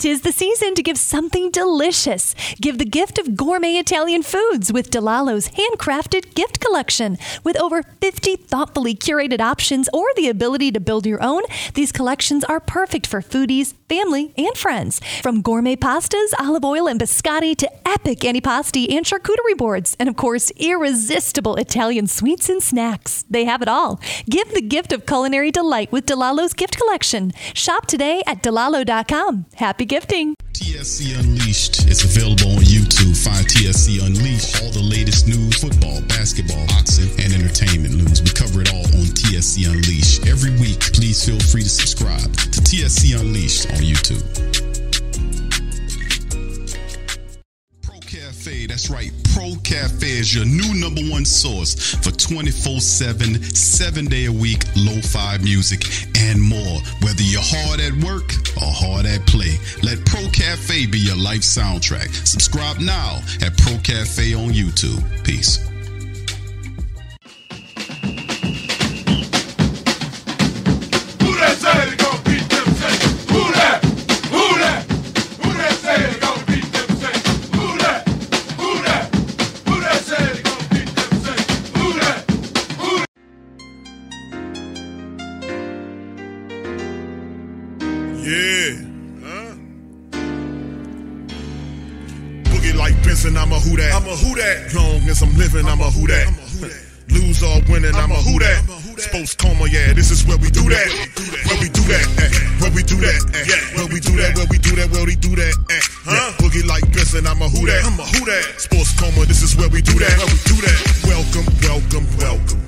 Tis the season to give something delicious. Give the gift of gourmet Italian foods with DeLallo's handcrafted gift collection. With over 50 thoughtfully curated options or the ability to build your own, these collections are perfect for foodies, family, and friends. From gourmet pastas, olive oil, and biscotti to epic antipasti and charcuterie boards, and of course, irresistible Italian sweets and snacks. They have it all. Give the gift of culinary delight with DeLallo's gift collection. Shop today at DeLallo.com. Happy gifting. TSC Unleashed is available on YouTube. Find TSC Unleashed. All the latest news, football, basketball, boxing, and entertainment news. We cover it all on TSC Unleashed. Every week, please feel free to subscribe to TSC Unleashed on YouTube. Cafe, that's right. Pro Cafe is your new number one source for 24 7, seven day a week lo fi music and more. Whether you're hard at work or hard at play, let Pro Cafe be your life soundtrack. Subscribe now at Pro Cafe on YouTube. Peace. That. I'm a who that. Long as I'm living, I'm a who that. Lose or winning, I'm a who that. Sports coma, yeah, this is where we do that. Where we do that, where we do that, where we do that, where we do that, where we do that. Huh? Boogie like Benson, I'm a who that. I'm a who that. Sports coma, this is where we do that. Where we do that. Welcome, welcome, welcome.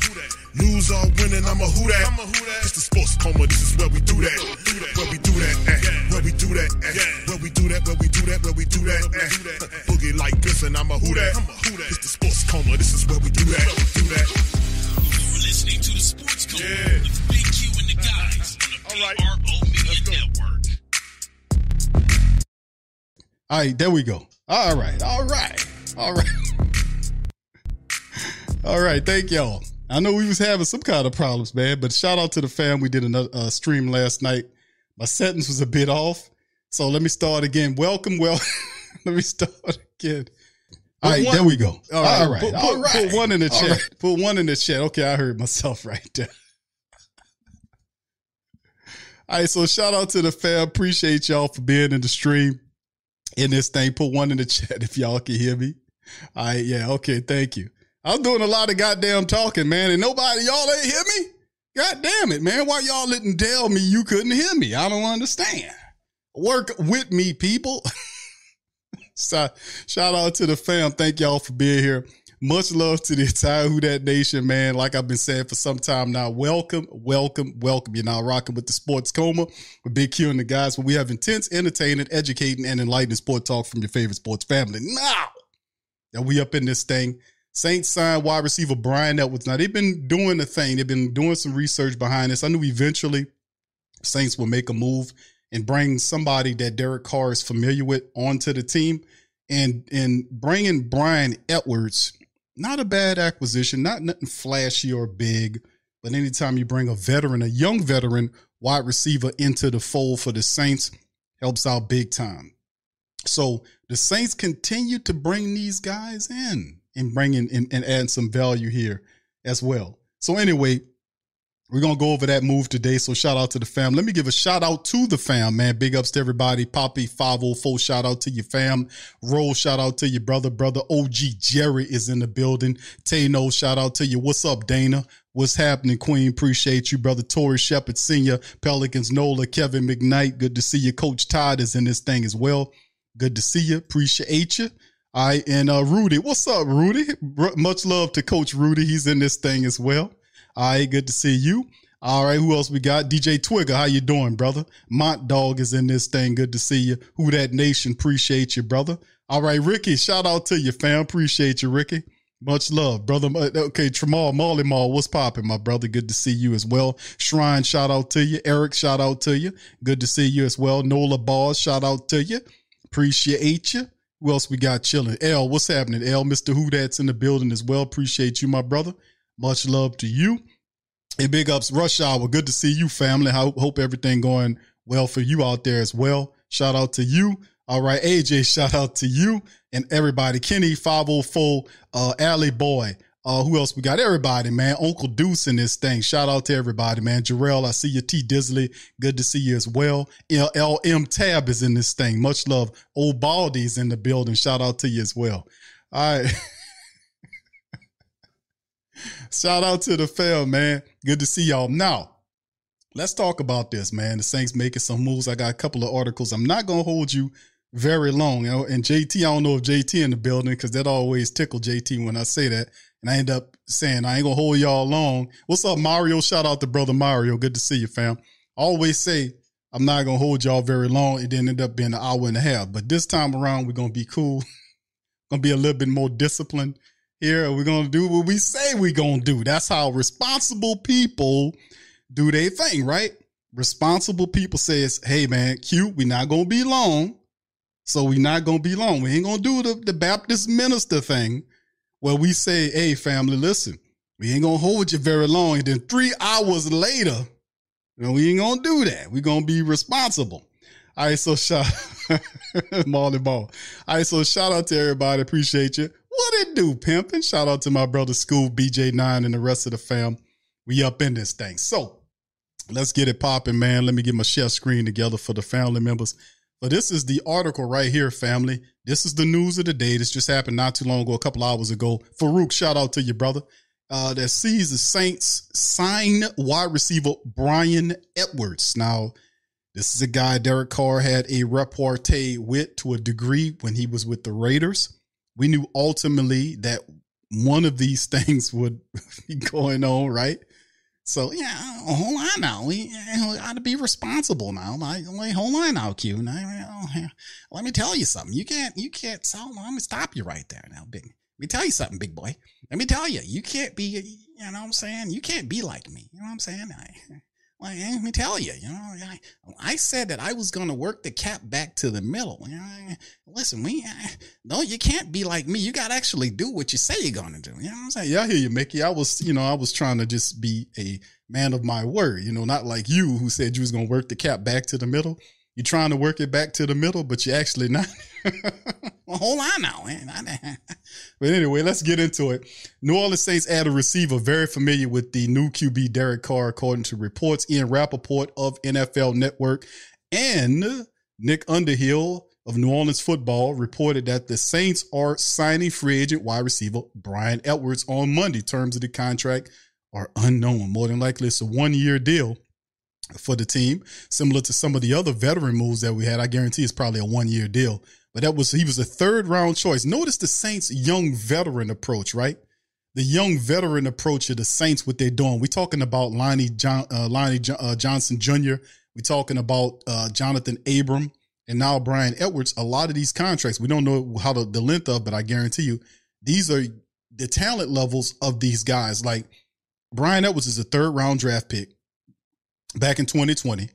Lose or winning, I'm a who that. It's the sports coma, this is where we do that. Where we do that, eh. Where we do that, eh. Where we do that, where we do that, where we do that, eh. Boogie like this, and I'm a who that. I'm a who that. It's the sports coma, this is where we do that. Do that. You're listening to the Sports Code Yeah. with Big Q and the guys on the All right. PRO Media Let's go. Network. All right, there we go. All right, all right, all right, all right. Thank y'all. I know we was having some kind of problems, man, but shout out to the fam. We did another uh, stream last night. My sentence was a bit off, so let me start again. Welcome, well, let me start again. All right, one- there we go. All right, all right, put- all put- right. put one in the All chat. right. Put one in the chat. Okay, I heard myself right there. All right, so shout out to the fam. Appreciate y'all for being in the stream in this thing. Put one in the chat if y'all can hear me. All right, yeah, okay, thank you. I was doing a lot of goddamn talking, man, and nobody, y'all ain't hear me? God damn it, man. Why y'all didn't tell me you couldn't hear me? I don't understand. Work with me, people. so, shout out to the fam. Thank y'all for being here. Much love to the entire Who That Nation, man. Like I've been saying for some time now, welcome, welcome, welcome. You're now rocking with the Sports Coma with Big Q and the guys, where we have intense, entertaining, educating, and enlightening sport talk from your favorite sports family. Now that we up in this thing, Saints signed wide receiver Bryan Edwards. Now they've been doing the thing. They've been doing some research behind this. I knew eventually Saints will make a move and bring somebody that Derek Carr is familiar with onto the team. And and bringing Bryan Edwards, not a bad acquisition, not nothing flashy or big, but anytime you bring a veteran, a young veteran wide receiver into the fold for the Saints, helps out big time. So the Saints continue to bring these guys in and bringing and, and add some value here as well. So anyway, we're gonna go over that move today. So shout out to the fam. Let me give a shout out to the fam, man. Big ups to everybody. Poppy 504, shout out to your fam. Roll, shout out to your brother. Brother OG Jerry is in the building. Tano, shout out to you. What's up, Dana? What's happening, Queen? Appreciate you, brother Tori Shepard Sr., Pelicans Nola, Kevin McKnight. Good to see you. Coach Todd is in this thing as well. Good to see you. Appreciate you. Right, and uh, Rudy, what's up, Rudy? R- much love to Coach Rudy. He's in this thing as well. All right, good to see you. All right, who else we got? DJ Twigger, how you doing, brother? Mont Dog is in this thing. Good to see you. Who that nation? Appreciate you, brother. All right, Ricky, shout out to you, fam. Appreciate you, Ricky. Much love, brother. Uh, Okay, Tramal, Molly Mall, what's popping, my brother? Good to see you as well. Shrine, shout out to you. Eric, shout out to you. Good to see you as well. Nola Balls, shout out to you. Appreciate you. Who else we got chilling? L, what's happening? L, Mr. Who that's in the building as well. Appreciate you, my brother. Much love to you. And big ups, Rush Hour. Good to see you, family. I hope everything going well for you out there as well. Shout out to you. All right, AJ, shout out to you and everybody. Kenny 504, uh, Alley Boy. Uh, who else we got? Everybody, man. Uncle Deuce in this thing. Shout out to everybody, man. Jarrell, I see you. T Disley, good to see you as well. LM Tab is in this thing. Much love. Old Baldy's in the building. Shout out to you as well. All right. Shout out to the fam, man. Good to see y'all. Now, let's talk about this, man. The Saints making some moves. I got a couple of articles. I'm not gonna hold you very long. And JT, I don't know if JT in the building because that always tickle JT when I say that. And I end up saying I ain't gonna hold y'all long. What's up, Mario? Shout out to brother Mario. Good to see you, fam. I always say I'm not gonna hold y'all very long. It didn't end up being an hour and a half. But this time around, we're gonna be cool. gonna be a little bit more disciplined here. We're gonna do what we say we're gonna do. That's how responsible people do their thing, right? Responsible people says, hey man, Q, we're not gonna be long. So we're not gonna be long. We ain't gonna do the, the Baptist minister thing where we say, hey family, listen, we ain't gonna hold you very long. And then three hours later, you know, we ain't gonna do that. We're gonna be responsible. All right, so shout Marley Ball. All right, so shout out to everybody. Appreciate you. What it do, pimping? Shout out to my brother School, BJ9, and the rest of the fam. We up in this thing. So let's get it popping, man. Let me get my share screen together for the family members. But this is the article right here, family. This is the news of the day. This just happened not too long ago, a couple hours ago. Farouk, shout out to you, brother. Uh, that sees the Saints sign wide receiver Bryan Edwards. Now, this is a guy Derek Carr had a repartee with to a degree when he was with the Raiders. We knew ultimately that one of these things would be going on, right? So yeah, hold on now. We, we got to be responsible now. Like, like, hold on now, Q. Now, let me tell you something. You can't, you can't. So let me stop you right there now, big. Let me tell you something, big boy. Let me tell you, you can't be. You know what I'm saying? You can't be like me. You know what I'm saying? I, well, let me tell you, you know, I, I said that I was going to work the cap back to the middle. You know, listen, we, no, you can't be like me. You got to actually do what you say you're going to do. You know what I'm saying? Yeah, I hear you, Mickey. I was, you know, I was trying to just be a man of my word, you know, not like you who said you was going to work the cap back to the middle. You're trying to work it back to the middle, but you're actually not. well, hold on now. Man. but anyway, let's get into it. New Orleans Saints add a receiver very familiar with the new QB Derek Carr, according to reports. Ian Rapoport of NFL Network and Nick Underhill of New Orleans football reported that the Saints are signing free agent wide receiver Bryan Edwards on Monday. Terms of the contract are unknown. More than likely, it's a one year deal for the team, similar to some of the other veteran moves that we had. I guarantee it's probably a one year deal. But that was he was a third round choice. Notice the Saints' young veteran approach, right? The young veteran approach of the Saints, what they're doing. We're talking about Lonnie, John, uh, Lonnie uh, Johnson Jr. We're talking about uh, Jonathan Abram and now Bryan Edwards. A lot of these contracts, we don't know how the, the length of, but I guarantee you, these are the talent levels of these guys. Like Bryan Edwards is a third round draft pick back in 2020.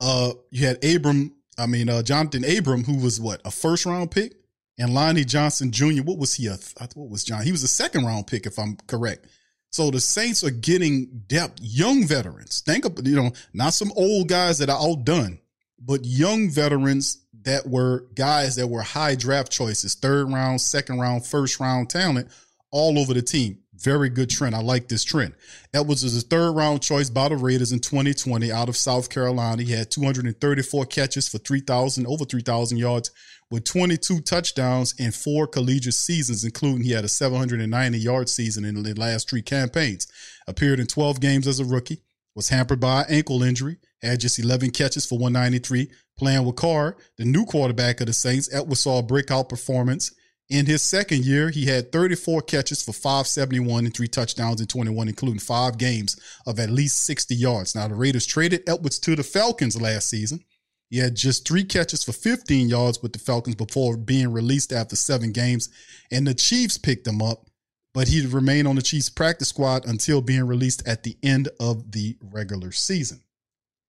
Uh, you had Abram, I mean, uh, Jonathan Abram, who was what, a first round pick? And Lonnie Johnson Jr., what was he? A, what was John? He was a second round pick, if I'm correct. So the Saints are getting depth, young veterans. Think of, you know, not some old guys that are outdone, but young veterans that were guys that were high draft choices, third round, second round, first round talent all over the team. Very good trend. I like this trend. Edwards is a third round choice by the Raiders in 2020 out of South Carolina. He had 234 catches for 3,000, over 3,000 yards with 22 touchdowns in four collegiate seasons, including he had a 790 yard season in the last three campaigns. Appeared in 12 games as a rookie, was hampered by an ankle injury, had just 11 catches for 193. Playing with Carr, the new quarterback of the Saints, Edwards saw a breakout performance In his second year, he had 34 catches for 571 and three touchdowns in 21, including five games of at least 60 yards. Now, the Raiders traded Edwards to the Falcons last season. He had just three catches for 15 yards with the Falcons before being released after seven games, and the Chiefs picked him up, but he'd remain on the Chiefs practice squad until being released at the end of the regular season.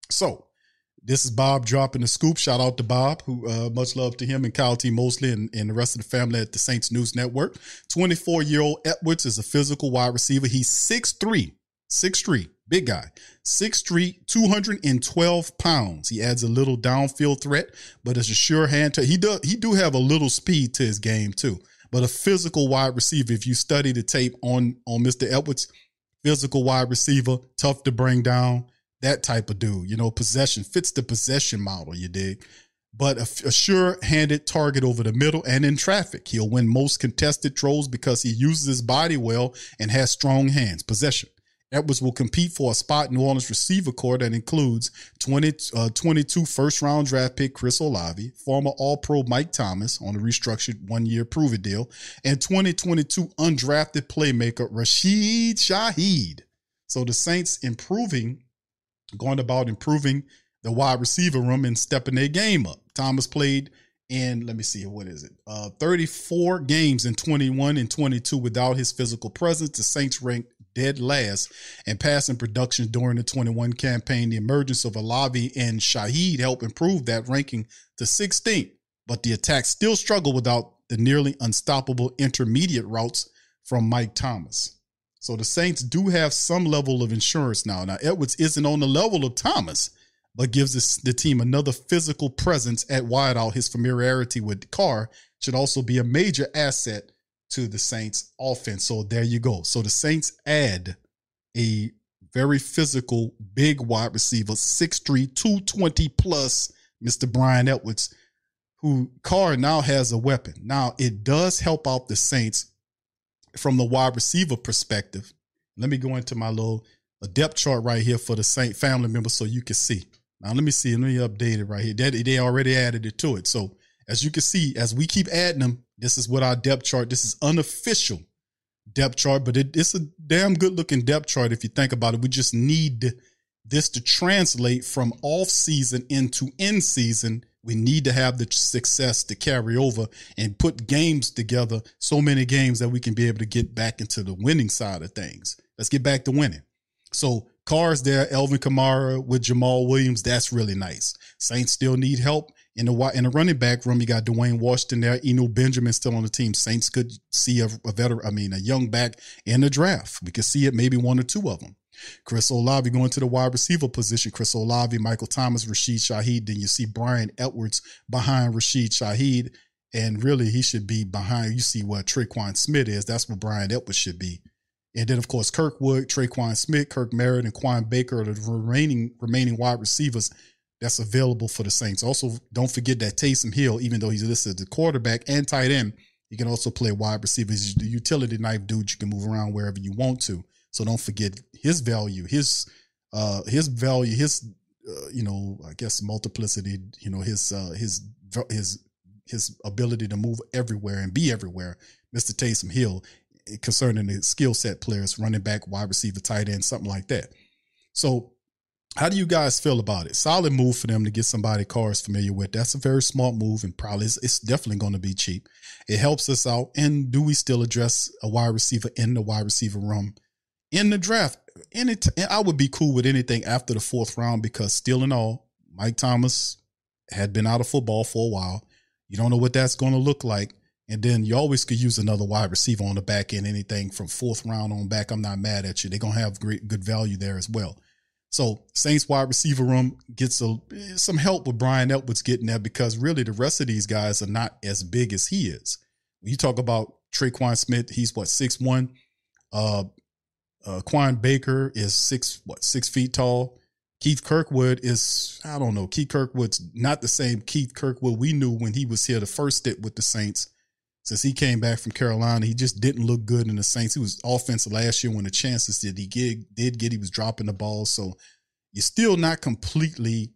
So, this is Bob dropping the scoop. Shout out to Bob, who uh, much love to him and Kyle T. Mosley and, and the rest of the family at the Saints News Network. 24 year old Edwards is a physical wide receiver. He's 6'3, 6'3, big guy, 6'3, 212 pounds. He adds a little downfield threat, but it's a sure hand. To, he, do, he do have a little speed to his game, too. But a physical wide receiver, if you study the tape on, on Mr. Edwards, physical wide receiver, tough to bring down that type of dude. You know, possession fits the possession model, you dig? But a, a sure handed target over the middle and in traffic. He'll win most contested throws because he uses his body well and has strong hands. Possession. Edwards will compete for a spot in New Orleans receiver corps that includes 20, uh, 22 first round draft pick Chris Olave, former All Pro Mike Thomas on a restructured one year prove it deal, and 2022 undrafted playmaker Rashid Shaheed. So the Saints improving going about improving the wide receiver room and stepping their game up. Thomas played in, let me see, what is it? Uh, 34 games in 21 and 22 without his physical presence. The Saints ranked dead last in passing production during the 21 campaign. The emergence of Olave and Shaheed helped improve that ranking to 16th, but the attack still struggled without the nearly unstoppable intermediate routes from Mike Thomas. So the Saints do have some level of insurance now. Now Edwards isn't on the level of Thomas, but gives this, the team another physical presence at wideout. His familiarity with Carr should also be a major asset to the Saints offense. So there you go. So the Saints add a very physical, big wide receiver, 6'3, 220 plus, Mr. Bryan Edwards, who Carr now has a weapon. Now it does help out the Saints from the wide receiver perspective, let me go into my little depth chart right here for the Saint family members so you can see. Now let me see. Let me update it right here. That they already added it to it. So as you can see, as we keep adding them, this is what our depth chart. This is unofficial depth chart, but it, it's a damn good looking depth chart if you think about it. We just need this to translate from off season into in season we need to have the success to carry over and put games together, so many games that we can be able to get back into the winning side of things. Let's get back to winning. So cars there, Alvin Kamara with Jamaal Williams. That's really nice. Saints still need help in the in the running back room. You got Dwayne Washington there, Eno Benjamin still on the team. Saints could see a, a veteran, I mean, a young back in the draft. We could see it, maybe one or two of them. Chris Olave going to the wide receiver position. Chris Olave, Michael Thomas, Rashid Shaheed. Then you see Bryan Edwards behind Rashid Shaheed. And really, he should be behind. You see what Tre'Quan Smith is. That's what Bryan Edwards should be. And then, of course, Kirkwood, Tre'Quan Smith, Kirk Merritt, and Kawaan Baker are the remaining remaining wide receivers that's available for the Saints. Also, don't forget that Taysom Hill, even though he's listed as the quarterback and tight end, he can also play wide receiver. He's the utility knife dude. You can move around wherever you want to. So don't forget his value, his uh his value, his uh, you know, I guess multiplicity, you know, his uh his his his ability to move everywhere and be everywhere. Mr. Taysom Hill concerning the skill set players, running back, wide receiver, tight end, something like that. So how do you guys feel about it? Solid move for them to get somebody Carr's familiar with. That's a very smart move and probably it's, it's definitely going to be cheap. It helps us out. And do we still address a wide receiver in the wide receiver room in the draft. Any I would be cool with anything after the fourth round because still in all, Mike Thomas had been out of football for a while. You don't know what that's going to look like. And then you always could use another wide receiver on the back end, anything from fourth round on back. I'm not mad at you. They're going to have great, good value there as well. So Saints wide receiver room gets a, some help with Bryan Edwards getting there because really the rest of these guys are not as big as he is. When you talk about Tre'Quan Smith, he's what, six one. Uh, uh, Kawaan Baker is six what six feet tall. Keith Kirkwood is I don't know. Keith Kirkwood's not the same Keith Kirkwood we knew when he was here the first stint with the Saints. Since he came back from Carolina, he just didn't look good in the Saints. He was offensive last year when the chances that he get, did get, he was dropping the ball. So you're still not completely,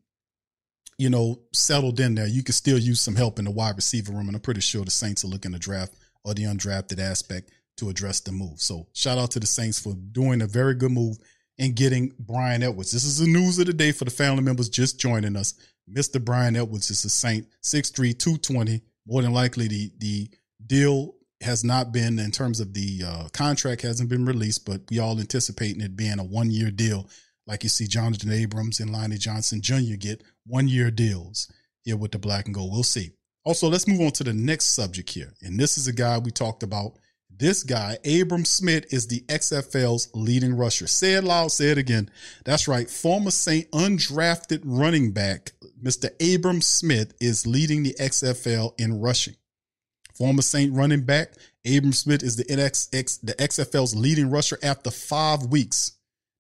you know, settled in there. You could still use some help in the wide receiver room, and I'm pretty sure the Saints are looking to draft or the undrafted aspect to address the move. So shout out to the Saints for doing a very good move and getting Bryan Edwards. This is the news of the day for the family members just joining us. Mr. Bryan Edwards is a Saint, 6'3", 220. More than likely, the the deal has not been in terms of the uh, contract hasn't been released, but we all anticipating it being a one year deal, like you see Jonathan Abrams and Lonnie Johnson Jr. get one year deals here with the black and gold. We'll see. Also, let's move on to the next subject here, and this is a guy we talked about. This guy, Abram Smith, is the XFL's leading rusher. Say it loud, say it again. That's right. Former Saint undrafted running back, Mr. Abram Smith, is leading the XFL in rushing. Former Saint running back Abram Smith is the NXX, the XFL's leading rusher after five weeks.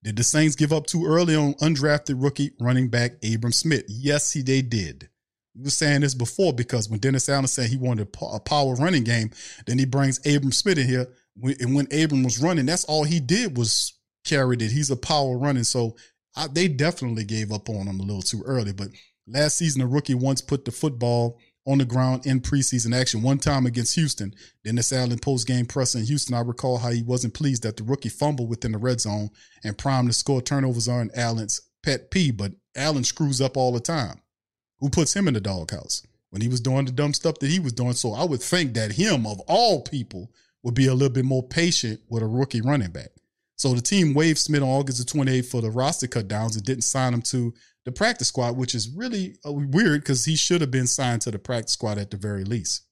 Did the Saints give up too early on undrafted rookie running back Abram Smith? Yes, he they did. We were saying this before because when Dennis Allen said he wanted a power running game, then he brings Abram Smith in here. And when Abram was running, that's all he did was carried it. He's a power running. So I, they definitely gave up on him a little too early. But last season, a rookie once put the football on the ground in preseason action one time against Houston. Dennis Allen post game press in Houston. I recall how he wasn't pleased that the rookie fumbled within the red zone and primed to score turnovers on Allen's pet peeve, but Allen screws up all the time. Who puts him in the doghouse when he was doing the dumb stuff that he was doing? So I would think that him, of all people, would be a little bit more patient with a rookie running back. So the team waived Smith on August the 28th for the roster cut downs and didn't sign him to the practice squad, which is really uh, weird because he should have been signed to the practice squad at the very least.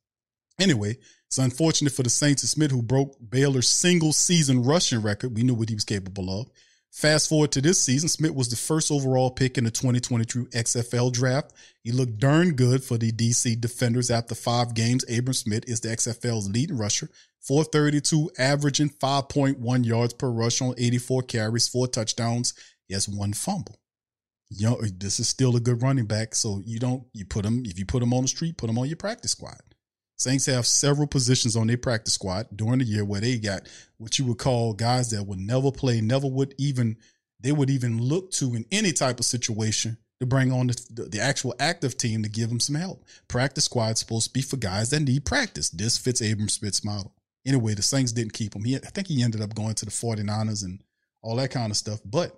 Anyway, it's unfortunate for the Saints and Smith, who broke Baylor's single season rushing record. We knew what he was capable of. Fast forward to this season, Smith was the first overall pick in the 2022 XFL draft. He looked darn good for the DC Defenders after five games. Abram Smith is the XFL's leading rusher, 432, averaging 5.1 yards per rush on 84 carries, four touchdowns. He has one fumble you know, this is still a good running back. So you don't you put him if you put him on the street, put him on your practice squad. Saints have several positions on their practice squad during the year where they got what you would call guys that would never play, never would even they would even look to in any type of situation to bring on the, the actual active team to give them some help. Practice squad's supposed to be for guys that need practice. This fits Abram Smith's model. Anyway, the Saints didn't keep him. He, I think he ended up going to the 49ers and all that kind of stuff. But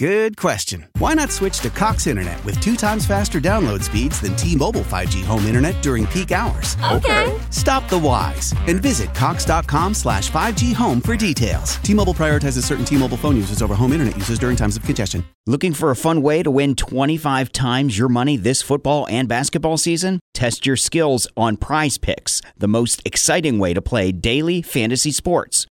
Good question. Why not switch to Cox Internet with two times faster download speeds than T Mobile 5G home internet during peak hours? Okay. Stop the whys and visit Cox.com slash 5G home for details. T Mobile prioritizes certain T Mobile phone users over home internet users during times of congestion. Looking for a fun way to win 25 times your money this football and basketball season? Test your skills on prize picks, the most exciting way to play daily fantasy sports.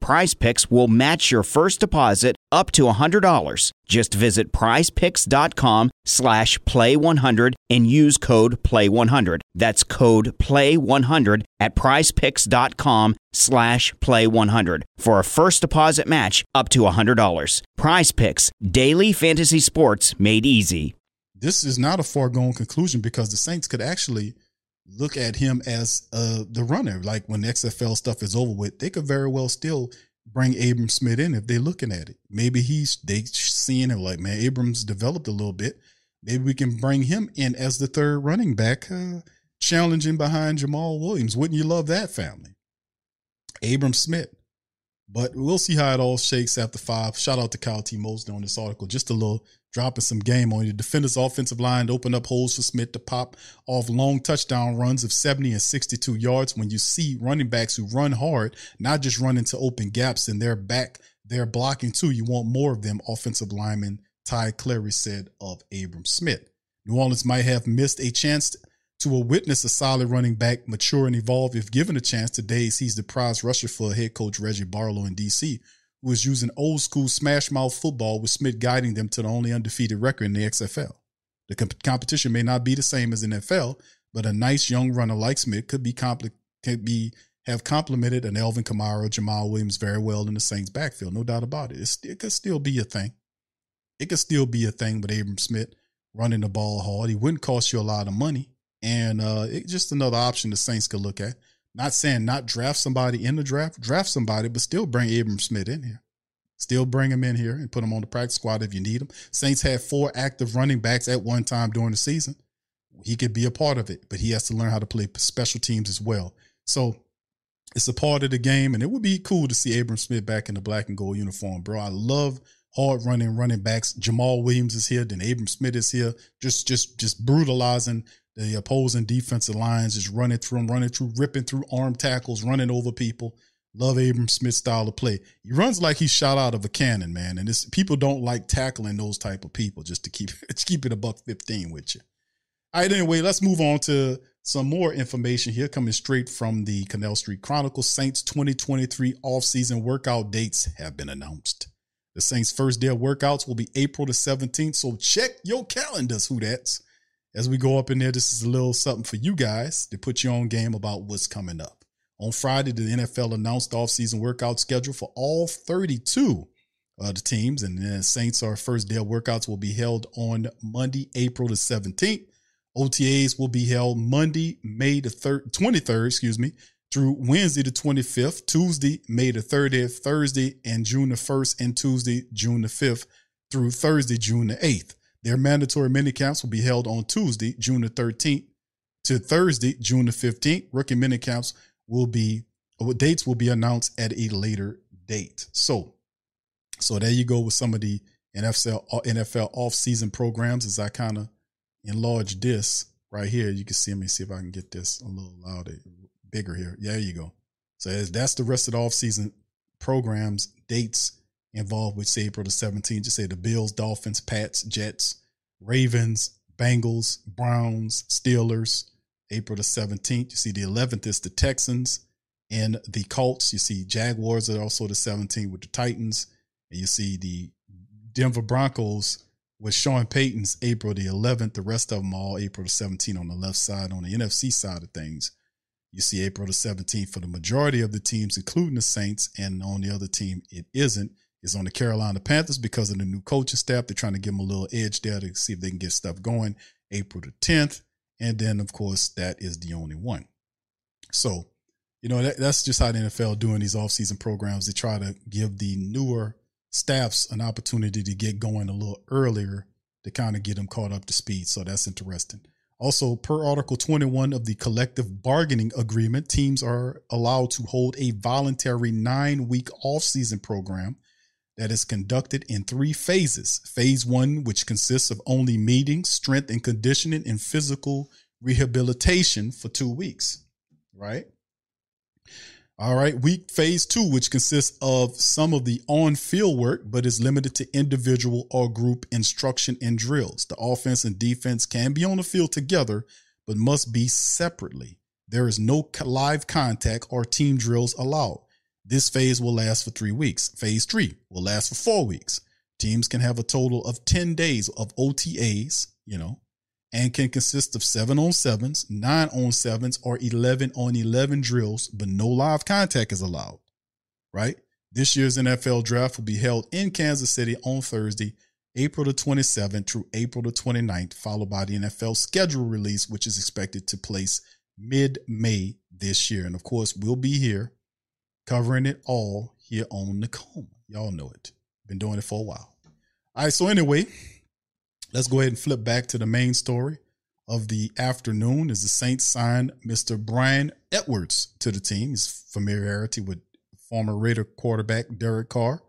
Prize Picks will match your first deposit up to $100. Just visit prizepicks.com slash play100 and use code play100. That's code play100 at prizepicks.com slash play100 for a first deposit match up to $100. Prize Picks, daily fantasy sports made easy. this is not a foregone conclusion because the Saints could actually look at him as uh, the runner. Like when the XFL stuff is over with, they could very well still bring Abram Smith in if they're looking at it. Maybe he's they seeing it like, man, Abrams developed a little bit. Maybe we can bring him in as the third running back, uh, challenging behind Jamaal Williams. Wouldn't you love that family? Abram Smith. But we'll see how it all shakes after five. Shout out to Kyle T. Mosley on this article. Just a little dropping some game on you. Defender's offensive line opened up holes for Smith to pop off long touchdown runs of 70 and 62 yards. When you see running backs who run hard, not just run into open gaps and they're back, they're blocking too. You want more of them, offensive lineman Ty Clary said of Abram Smith. New Orleans might have missed a chance to a witness a solid running back mature and evolve if given a chance. Today, he's the prize rusher for head coach Reggie Barlow in DC, who is using old school smash mouth football with Smith guiding them to the only undefeated record in the XFL. The comp- competition may not be the same as NFL, but a nice young runner like Smith could be could be have complemented an Alvin Kamara, Jamaal Williams very well in the Saints backfield. No doubt about it. It's, it could still be a thing. It could still be a thing with Abram Smith running the ball hard. He wouldn't cost you a lot of money. And uh, it's just another option the Saints could look at. Not saying not draft somebody in the draft, draft somebody, but still bring Abram Smith in here. Still bring him in here and put him on the practice squad if you need him. Saints had four active running backs at one time during the season. He could be a part of it, but he has to learn how to play special teams as well. So it's a part of the game, and it would be cool to see Abram Smith back in the black and gold uniform, bro. I love hard running running backs. Jamaal Williams is here, then Abram Smith is here, just just just brutalizing the opposing defensive lines, just running through them, running through, ripping through arm tackles, running over people. Love Abram Smith's style of play. He runs like he's shot out of a cannon, man. And it's, people don't like tackling those type of people. Just to keep keep it a buck fifteen with you. All right, anyway, let's move on to some more information here coming straight from the Canal Street Chronicle. Saints 2023 offseason workout dates have been announced. The Saints' first day of workouts will be April the 17th, so check your calendars, who that's. As we go up in there, this is a little something for you guys to put you on game about what's coming up. On Friday, the NFL announced offseason workout schedule for all 32 of the teams, and the Saints' our first day of workouts will be held on Monday, April the 17th. OTAs will be held Monday, May the 3rd, 23rd, excuse me, through Wednesday the 25th, Tuesday, May the 30th, Thursday, and June the 1st, and Tuesday, June the 5th, through Thursday, June the 8th. Their mandatory mini camps will be held on Tuesday, June the 13th to Thursday, June the 15th. Rookie mini camps will be uh, dates will be announced at a later date. So, so there you go with some of the NFL uh, NFL off-season programs. As I kind of enlarge this right here, you can see. Me see if I can get this a little louder, bigger here. Yeah, there you go. So that's the rest of the off-season programs dates involved with say April the 17th. Just say the Bills, Dolphins, Pats, Jets, Ravens, Bengals, Browns, Steelers. April the 17th. You see the 11th is the Texans and the Colts. You see Jaguars are also the 17th with the Titans. And you see the Denver Broncos with Sean Payton's April the 11th. The rest of them all April the 17th on the left side. On the NFC side of things, you see April the 17th for the majority of the teams, including the Saints. And on the other team, it isn't. It's on the Carolina Panthers because of the new coaching staff. They're trying to give them a little edge there to see if they can get stuff going. April the 10th. And then, of course, that is the only one. So, you know, that, that's just how the NFL doing these offseason programs. They try to give the newer staffs an opportunity to get going a little earlier to kind of get them caught up to speed. So that's interesting. Also, per Article 21 of the collective bargaining agreement, teams are allowed to hold a voluntary nine week offseason program that is conducted in three phases. Phase one, which consists of only meetings, strength and conditioning, and physical rehabilitation for two weeks. Right? All right. Week phase two, which consists of some of the on field work, but is limited to individual or group instruction and drills. The offense and defense can be on the field together, but must be separately. There is no live contact or team drills allowed. This phase will last for three weeks. Phase three will last for four weeks. Teams can have a total of 10 days of OTAs, you know, and can consist of seven on sevens, nine on sevens, or 11 on 11 drills, but no live contact is allowed, right? This year's NFL draft will be held in Kansas City on Thursday, April the 27th through April the 29th, followed by the NFL schedule release, which is expected to place mid May this year. And of course, we'll be here covering it all here on Nakoma. Y'all know it. Been doing it for a while. All right. So anyway, let's go ahead and flip back to the main story of the afternoon. As the Saints signed Mr. Bryan Edwards to the team, his familiarity with former Raider quarterback Derek Carr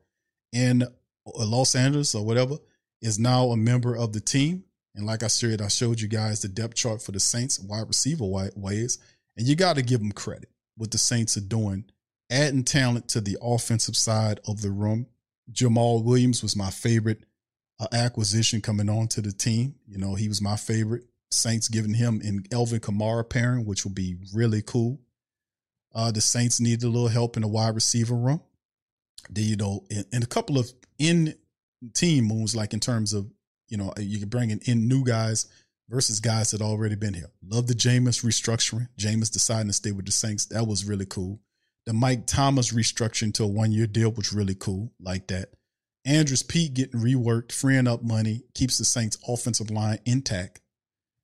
in uh, Los Angeles or whatever is now a member of the team. And like I said, I showed you guys the depth chart for the Saints wide receiver ways, and you got to give them credit what the Saints are doing adding talent to the offensive side of the room. Jamaal Williams was my favorite uh, acquisition coming on to the team. You know, he was my favorite Saints giving him an Alvin Kamara pairing, which will be really cool. Uh, the Saints needed a little help in the wide receiver room. The, you know, and, and a couple of in team moves, like in terms of, you know, you can bring in new guys versus guys that already been here. Love the Jameis restructuring. Jameis deciding to stay with the Saints. That was really cool. The Mike Thomas restructuring to a one year deal was really cool. Like that. Andrus Peat getting reworked, freeing up money, keeps the Saints offensive line intact.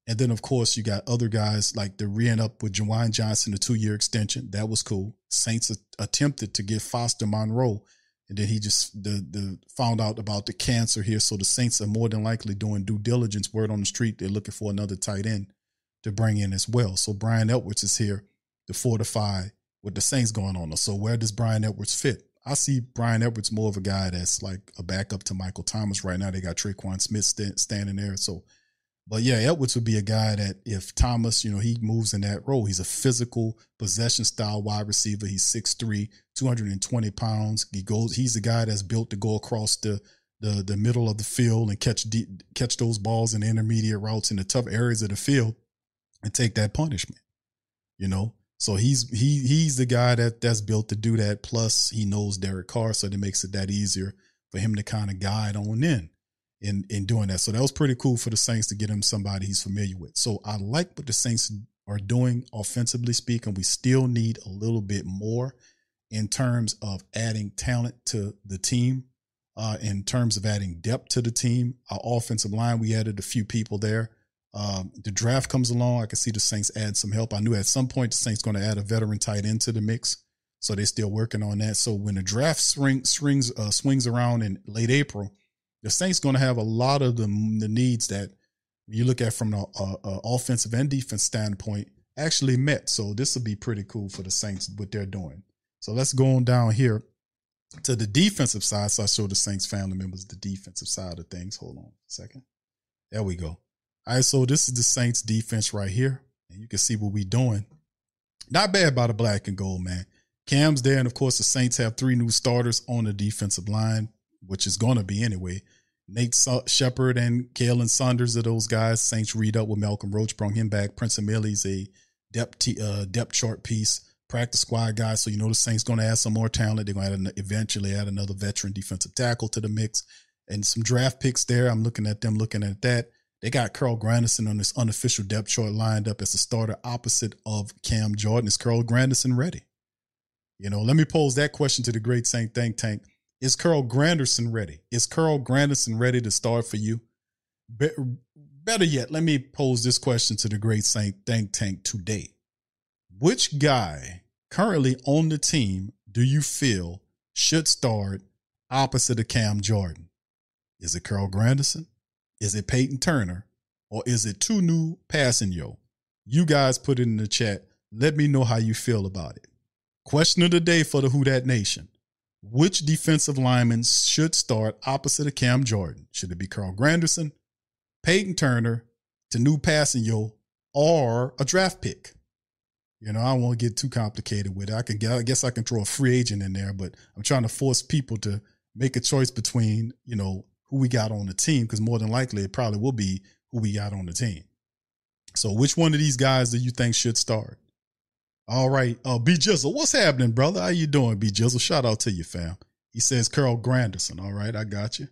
And then, of course, you got other guys like the re up with Juwan Johnson, a two year extension. That was cool. Saints attempted to get Foster Moreau, and then he just the the found out about the cancer here. So the Saints are more than likely doing due diligence. Word on the street, they're looking for another tight end to bring in as well. So Bryan Edwards is here to fortify what the Saints going on. So where does Bryan Edwards fit? I see Bryan Edwards more of a guy that's like a backup to Michael Thomas right now. They got Tre'Quan Smith st- standing there, so but yeah, Edwards would be a guy that if Thomas, you know, he moves in that role, he's a physical possession style wide receiver. He's 6'3, 220 pounds. He goes, he's the guy that's built to go across the the the middle of the field and catch catch those balls in the intermediate routes in the tough areas of the field and take that punishment. You know? So he's he he's the guy that that's built to do that. Plus he knows Derek Carr, so it makes it that easier for him to kind of guide on in in in doing that. So that was pretty cool for the Saints to get him somebody he's familiar with. So I like what the Saints are doing offensively speaking. We still need a little bit more in terms of adding talent to the team. Uh, in terms of adding depth to the team, our offensive line, we added a few people there. Um, the draft comes along. I can see the Saints add some help. I knew at some point the Saints going to add a veteran tight end to the mix, so they're still working on that. So when the draft swing, swings uh, swings around in late April, the Saints going to have a lot of the, the needs that you look at from an offensive and defense standpoint actually met. So this will be pretty cool for the Saints what they're doing. So let's go on down here to the defensive side. So I show the Saints family members the defensive side of things. Hold on a second. There we go. All right, so this is the Saints defense right here. And you can see what we're doing. Not bad by the black and gold, man. Cam's there, and of course the Saints have three new starters on the defensive line which is going to be anyway. Nate Shepherd and Khalen Saunders are those guys. Saints read up with Malcolm Roach, brought him back. Prince Emili's a depth uh, depth chart piece, practice squad guy. So you know the Saints going to add some more talent. They're going to add eventually add another veteran defensive tackle to the mix, and some draft picks there. I'm looking at them, looking at that. They got Carl Granderson on this unofficial depth chart lined up as a starter opposite of Cam Jordan. Is Carl Granderson ready? You know, let me pose that question to the great Saint Think Tank. Is Carl Granderson ready? Is Carl Granderson ready to start for you? Be- better yet, let me pose this question to the great Saint Think Tank today. Which guy currently on the team do you feel should start opposite of Cam Jordan? Is it Carl Granderson? Is it Peyton Turner? Or is it Kpassagnon? You guys put it in the chat. Let me know how you feel about it. Question of the day for the Who Dat Nation. Which defensive lineman should start opposite of Cam Jordan? Should it be Carl Granderson, Peyton Turner, Tanoh Kpassagnon, or a draft pick? You know, I won't get too complicated with it. I can I guess I can throw a free agent in there, but I'm trying to force people to make a choice between, you know, who we got on the team, because more than likely it probably will be who we got on the team. So which one of these guys do you think should start? All right. Uh, B Jizzle, what's happening, brother? How you doing, B Jizzle? Shout out to you, fam. He says Carl Granderson. All right, I got you.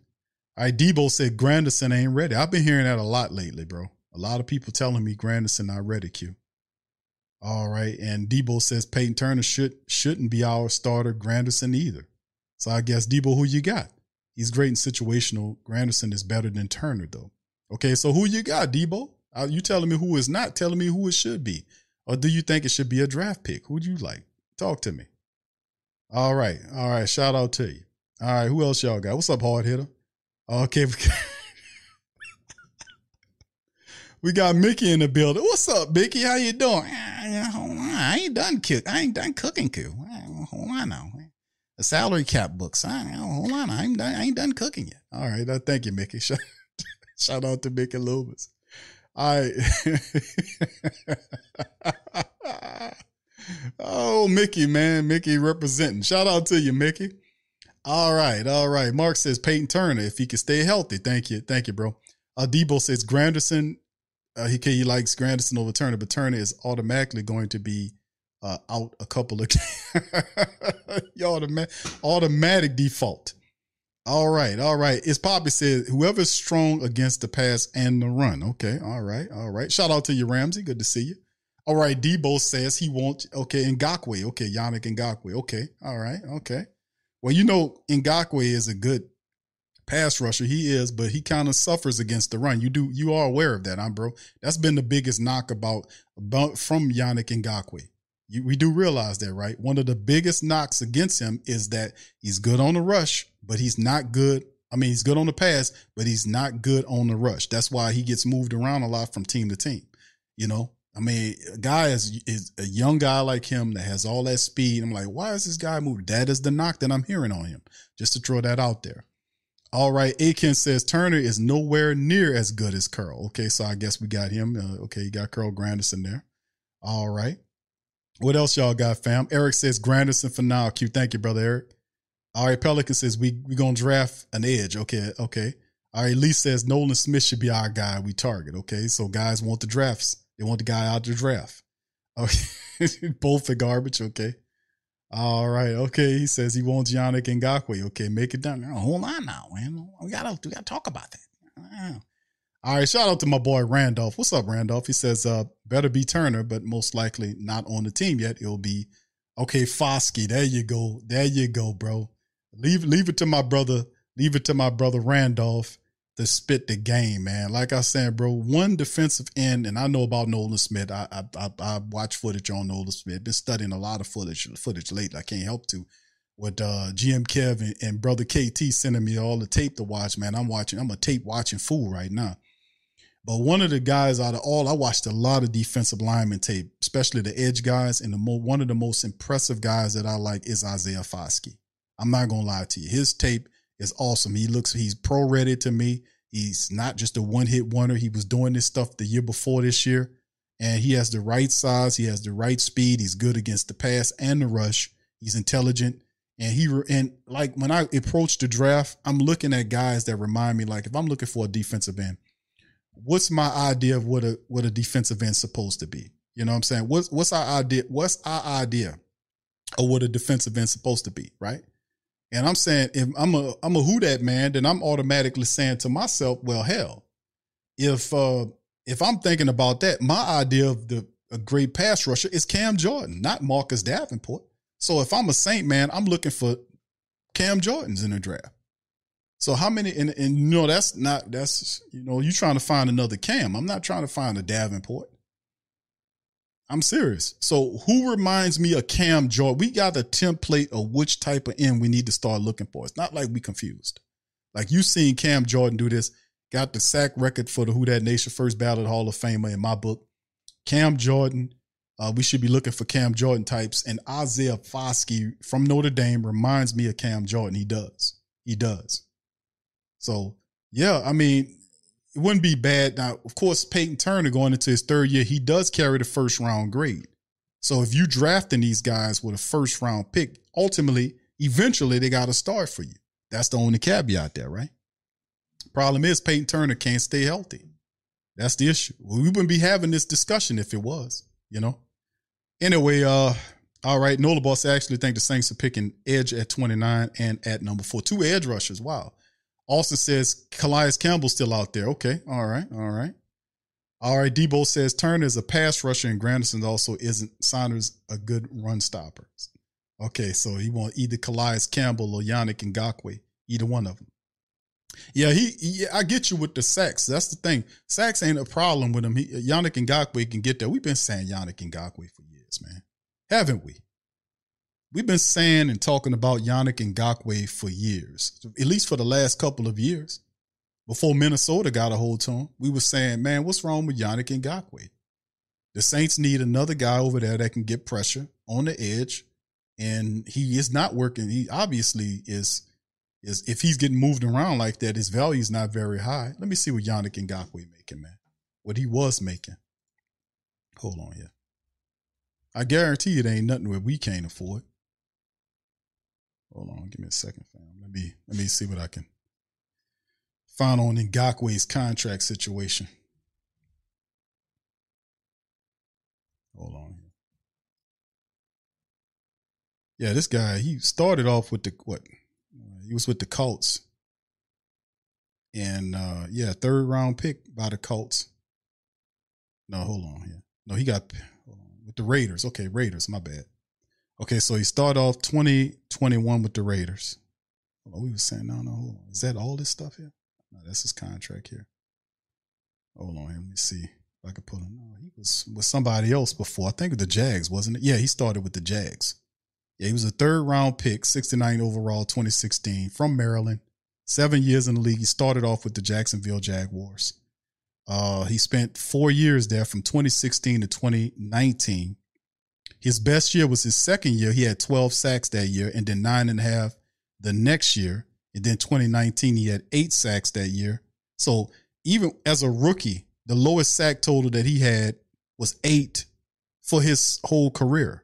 All right, Debo said Granderson ain't ready. I've been hearing that a lot lately, bro. A lot of people telling me Granderson not ready, Q. All right, and Debo says Peyton Turner should shouldn't be our starter, Granderson either. So I guess Debo, who you got? He's great in situational. Granderson is better than Turner, though. Okay, so who you got, Debo? Are you telling me who is not telling me who it should be? Or do you think it should be a draft pick? Who'd you like? Talk to me. All right. All right. Shout out to you. All right. Who else y'all got? What's up, hard hitter? Okay. we got Mickey in the building. What's up, Mickey? How you doing? I ain't done cook. I ain't done cooking, Q. Hold on now. The salary cap books. hold on. I ain't done, I ain't done cooking yet. All right. Uh, thank you, Mickey. Shout, shout out to Mickey Loomis. I oh Mickey man, Mickey representing. Shout out to you, Mickey. All right, all right. Mark says Peyton Turner if he can stay healthy. Thank you, thank you, bro. Uh, Debo says Granderson uh, he he likes Granderson over Turner, but Turner is automatically going to be uh, out a couple of automatic automatic default. All right, all right. It's Poppy says whoever's strong against the pass and the run. Okay, all right, all right. Shout out to you, Ramsey. Good to see you. All right, Debo says he won't. Okay, Ngakoue. Okay, Yannick Ngakoue. Okay, all right, okay. Well, you know, Ngakoue is a good pass rusher. He is, but he kind of suffers against the run. You do, you are aware of that, huh, bro? That's been the biggest knock about, about from Yannick Ngakoue. You, we do realize that, right? One of the biggest knocks against him is that he's good on the rush, but he's not good. I mean, he's good on the pass, but he's not good on the rush. That's why he gets moved around a lot from team to team. You know, I mean, a guy is, is a young guy like him that has all that speed. I'm like, why is this guy moving? That is the knock that I'm hearing on him. Just to throw that out there. All right, Aiken says Turner is nowhere near as good as Carl. Okay, so I guess we got him. Uh, okay, you got Carl Granderson there. All right. What else y'all got, fam? Eric says Granderson for now. Q. Thank you, brother Eric. All right, Pelican says we we gonna draft an edge. Okay, okay. All right, Lee says Nolan Smith should be our guy we target. Okay, so guys want the drafts. They want the guy out the draft. Okay, both for garbage. Okay. All right. Okay. He says he wants Yannick Ngakoue. Okay, make it done. Hold on now, man. We gotta we gotta talk about that. Ah. All right. Shout out to my boy Randolph. What's up, Randolph? He says, uh, better be Turner, but most likely not on the team yet. It'll be okay, Foskey. There you go. There you go, bro. Leave leave it to my brother. Leave it to my brother Randolph to spit the game, man. Like I said, bro, one defensive end, and I know about Nolan Smith. I I I, I watch footage on Nolan Smith. Been studying a lot of footage footage lately. I can't help to. With uh, GM Kev and, and brother KT sending me all the tape to watch, man. I'm watching. I'm a tape watching fool right now. But one of the guys out of all, I watched a lot of defensive lineman tape, especially the edge guys. And the mo- one of the most impressive guys that I like is Isaiah Foskey. I'm not gonna lie to you. His tape is awesome. He looks he's pro ready to me. He's not just a one hit wonder. He was doing this stuff the year before this year, and he has the right size. He has the right speed. He's good against the pass and the rush. He's intelligent. And he and like when I approach the draft, I'm looking at guys that remind me like if I'm looking for a defensive end, what's my idea of what a what a defensive end's supposed to be? You know what I'm saying? What's what's our idea? What's our idea of what a defensive end's supposed to be, right? And I'm saying if I'm a I'm a who that man, then I'm automatically saying to myself, well, hell, if uh if I'm thinking about that, my idea of the a great pass rusher is Cam Jordan, not Marcus Davenport. So if I'm a Saint man, I'm looking for Cam Jordans in the draft. So how many and, and you know that's not that's you know you trying to find another Cam. I'm not trying to find a Davenport. I'm serious. So who reminds me of Cam Jordan? We got a template of which type of end we need to start looking for. It's not like we confused. Like you seen Cam Jordan do this, got the sack record for the Who That Nation first ballot Hall of Famer in my book. Cam Jordan, uh, we should be looking for Cam Jordan types. And Isaiah Foskey from Notre Dame reminds me of Cam Jordan. He does. He does. So yeah, I mean, it wouldn't be bad. Now, of course, Peyton Turner going into his third year, he does carry the first round grade. So if you drafting these guys with a first round pick, ultimately, eventually they got to start for you. That's the only caveat there, right? Problem is Peyton Turner can't stay healthy. That's the issue. we wouldn't be having this discussion if it was, you know. Anyway, uh, all right. Nola Boss actually think the Saints are picking edge at 29 and at number four. Two edge rushers. Wow. Austin says Calais Campbell's still out there. Okay. All right. All right. All right. Debo says Turner is a pass rusher and Granderson also isn't Saunders a good run stopper. Okay. So he want either Calais Campbell or Yannick Ngakoue, either one of them. Yeah, he, he, I get you with the sacks. That's the thing. Sacks ain't a problem with him. He, Yannick Ngakoue can get there. We've been saying Yannick Ngakoue for years, man. Haven't we? We've been saying and talking about Yannick Ngakoue for years, at least for the last couple of years. Before Minnesota got a hold to him, we were saying, man, what's wrong with Yannick Ngakoue? The Saints need another guy over there that can get pressure on the edge. And he is not working. He obviously is is if he's getting moved around like that, his value is not very high. Let me see what Yannick Ngakoue making, man. What he was making. Hold on here. I guarantee it ain't nothing where we can't afford. Hold on, give me a second, fam. Let me let me see what I can find on Ngakoue's contract situation. Hold on. Yeah, this guy, he started off with the what? He was with the Colts. And uh yeah, third round pick by the Colts. No, hold on here. No, he got hold on, with the Raiders. Okay, Raiders, my bad. Okay, so he started off twenty twenty one with the Raiders. On, we were saying no, no. Hold on. Is that all this stuff here? No, that's his contract here. Hold on, let me see if I could put him. No, he was with somebody else before. I think with the Jags, wasn't it? Yeah, he started with the Jags. Yeah, he was a third round pick, 69 overall, 2016, from Maryland. Seven years in the league. He started off with the Jacksonville Jaguars. Uh, he spent four years there from 2016 to 2019. His best year was his second year. He had 12 sacks that year, and then nine and a half the next year. And then 2019, he had eight sacks that year. So even as a rookie, the lowest sack total that he had was eight for his whole career.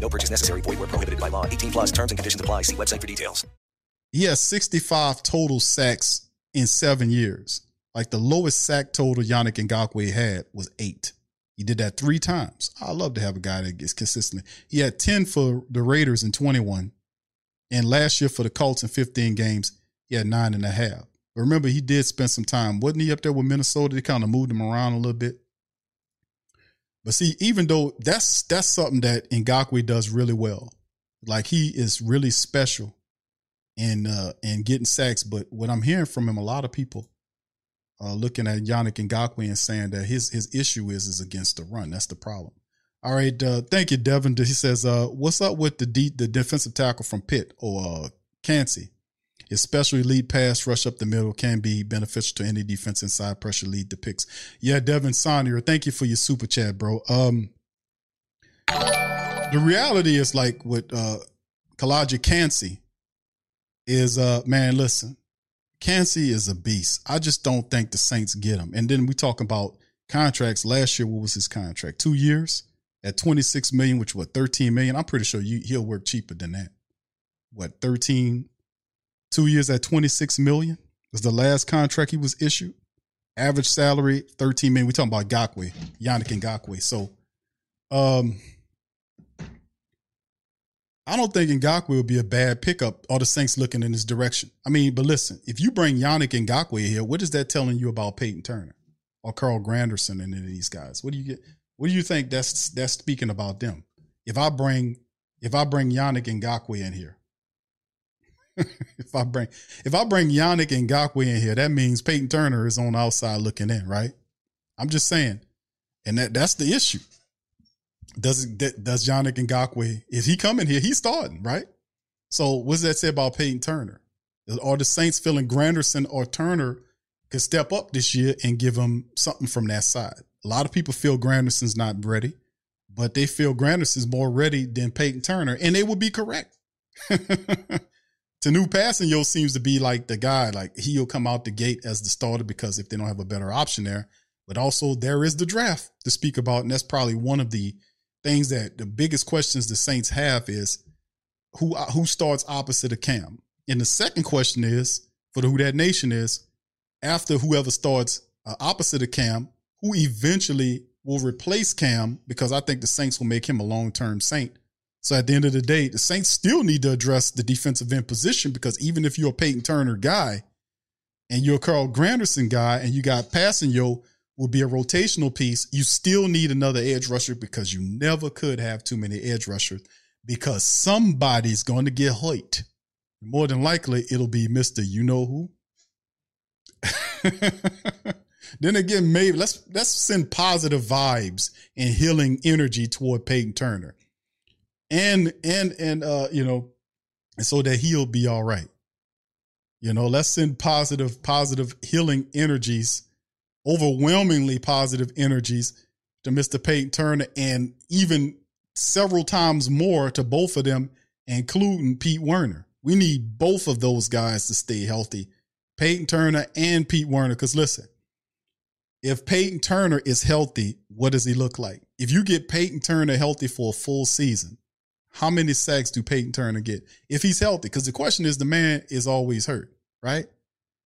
No purchase necessary. Void where prohibited by law. 18 plus terms and conditions apply. See website for details. He has 65 total sacks in seven years. Like the lowest sack total Yannick Ngakoue had was eight. He did that three times. I love to have a guy that gets consistently. He had 10 for the Raiders in 21. And last year for the Colts in 15 games, he had nine and a half. But remember, he did spend some time. Wasn't he up there with Minnesota? They kind of moved him around a little bit. But see, even though that's that's something that Ngakoue does really well. Like he is really special in uh in getting sacks. But what I'm hearing from him, a lot of people uh looking at Yannick Ngakoue and saying that his his issue is is against the run. That's the problem. All right, uh, thank you, Devin. He says, uh, what's up with the de- the defensive tackle from Pitt or uh Kancey? Special elite pass rush up the middle can be beneficial to any defense inside pressure lead the picks. Yeah, Devin Sonier, thank you for your super chat, bro. Um, the reality is like with uh Calijah Kancey is uh man, listen, Kancey is a beast. I just don't think the Saints get him. And then we talk about contracts. Last year, what was his contract? Two years at 26 million, which was 13 million. I'm pretty sure you, he'll work cheaper than that. What, 13, two years at 26 million was the last contract he was issued. Average salary, 13 million. we talking about Gakwe, Yannick Ngakoue. So um I don't think Ngakoue would be a bad pickup. All the Saints looking in this direction. I mean, but listen, if you bring Yannick Ngakoue here, what is that telling you about Peyton Turner or Carl Granderson and any of these guys? What do you get? What do you think that's that's speaking about them? If I bring if I bring Yannick Ngakoue in here, if I bring if I bring Yannick Ngakoue in here, that means Peyton Turner is on outside looking in, right? I'm just saying, and that that's the issue. Does does Yannick Ngakoue is he coming here? He's starting, right? So what does that say about Peyton Turner? Are the Saints feeling Granderson or Turner could step up this year and give them something from that side? A lot of people feel Granderson's not ready, but they feel Granderson's more ready than Peyton Turner, and they would be correct. Tanoh Kpassagnon seems to be like the guy, like he'll come out the gate as the starter because if they don't have a better option there. But also there is the draft to speak about, and that's probably one of the things that the biggest questions the Saints have is who who starts opposite of Cam. And the second question is for the Who That Nation is after whoever starts uh, opposite of Cam, who eventually will replace Cam because I think the Saints will make him a long term Saint. So at the end of the day, the Saints still need to address the defensive end position because even if you're a Peyton Turner guy and you're a Carl Granderson guy and you got Kpassagnon will be a rotational piece, you still need another edge rusher because you never could have too many edge rushers because somebody's going to get hurt. More than likely, it'll be Mister. You know who. then again, maybe let's let's send positive vibes and healing energy toward Peyton Turner, and and and uh, you know, so that he'll be all right. You know, let's send positive, positive healing energies, overwhelmingly positive energies to Mr. Peyton Turner, and even several times more to both of them, including Pete Werner. We need both of those guys to stay healthy, Peyton Turner and Pete Werner. Because listen, if Peyton Turner is healthy, what does he look like? If you get Peyton Turner healthy for a full season, how many sacks do Peyton Turner get if he's healthy? Because the question is, the man is always hurt, right?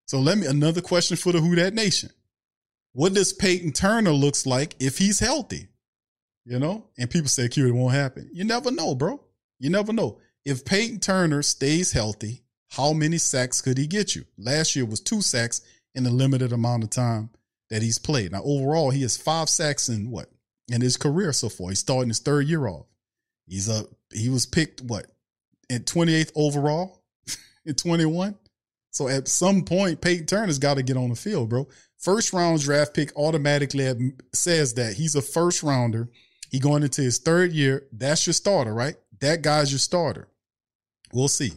So let me another question for the Who That Nation. What does Peyton Turner looks like if he's healthy? You know, and people say, "Q, it won't happen." You never know, bro. You never know. If Peyton Turner stays healthy, how many sacks could he get you? Last year was two sacks in the limited amount of time that he's played. Now, overall, he has five sacks in what in his career so far. He's starting his third year off. He's a he was picked what in 28th overall in 21. So at some point, Peyton Turner's got to get on the field, bro. First round draft pick automatically says that he's a first rounder. He going into his third year. That's your starter, right? That guy's your starter. We'll see.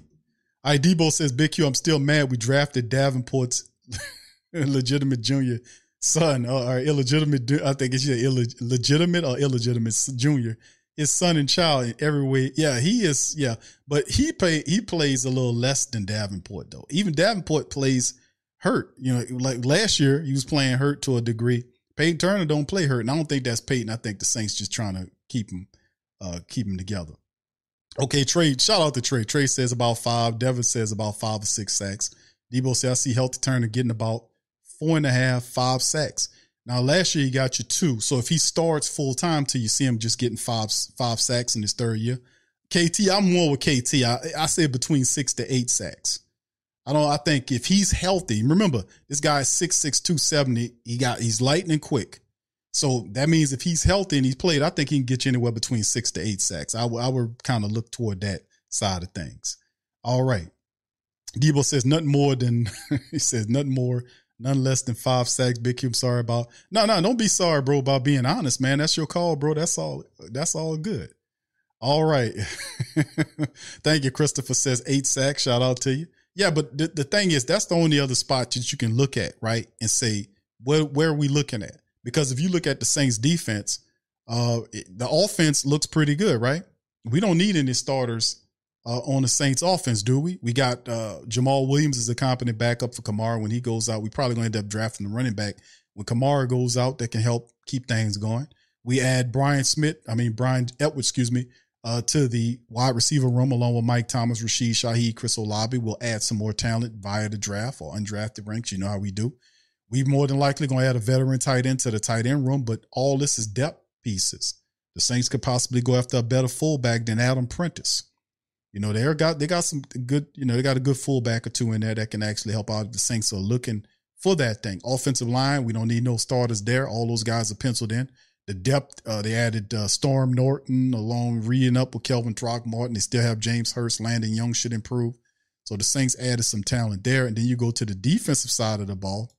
Right, Debo says, Big Q, I'm still mad we drafted Davenport's legitimate junior son or illegitimate, I think it's yeah, illegitimate or illegitimate junior his son and child in every way. Yeah, he is. Yeah, but he play he plays a little less than Davenport though. Even Davenport plays hurt. You know, like last year he was playing hurt to a degree. Peyton Turner don't play hurt, and I don't think that's Peyton. I think the Saints just trying to keep him uh keep him together. Okay, Trey. Shout out to Trey. Trey says about five. Devin says about five or six sacks. Debo says I see healthy Turner getting about four and a half, five sacks. Now last year he got you two. So if he starts full time till you see him just getting five five sacks in his third year. KT, I'm more with KT. I, I say between six to eight sacks. I don't I think if he's healthy, remember this guy's 6'6, 270. He got he's lightning quick. So that means if he's healthy and he's played, I think he can get you anywhere between six to eight sacks. I, w- I would kind of look toward that side of things. All right. Debo says nothing more than he says nothing more None less than five sacks. Big Q, sorry about. No, no, don't be sorry, bro, about being honest, man. That's your call, bro. That's all. That's all good. All right. Thank you. Christopher says eight sacks. Shout out to you. Yeah, but the, the thing is, that's the only other spot that you can look at, right? And say, where, where are we looking at? Because if you look at the Saints defense, uh, the offense looks pretty good, right? We don't need any starters uh, on the Saints offense, do we? We got uh, Jamaal Williams as a competent backup for Kamara when he goes out. We probably going to end up drafting the running back when Kamara goes out that can help keep things going. We add Brian Smith, I mean Bryan Edwards, excuse me, uh, to the wide receiver room along with Mike Thomas, Rashid Shaheed, Chris Olave. We'll add some more talent via the draft or undrafted ranks. You know how we do. We more than likely going to add a veteran tight end to the tight end room, but all this is depth pieces. The Saints could possibly go after a better fullback than Adam Prentice. You know, they got they got some good, you know, they got a good fullback or two in there that can actually help out the Saints are looking for that thing. Offensive line, we don't need no starters there. All those guys are penciled in. The depth, uh, they added uh, Storm Norton along reading up with Kelvin Throckmorton. They still have James Hurst. Landon Young should improve. So the Saints added some talent there. And then you go to the defensive side of the ball.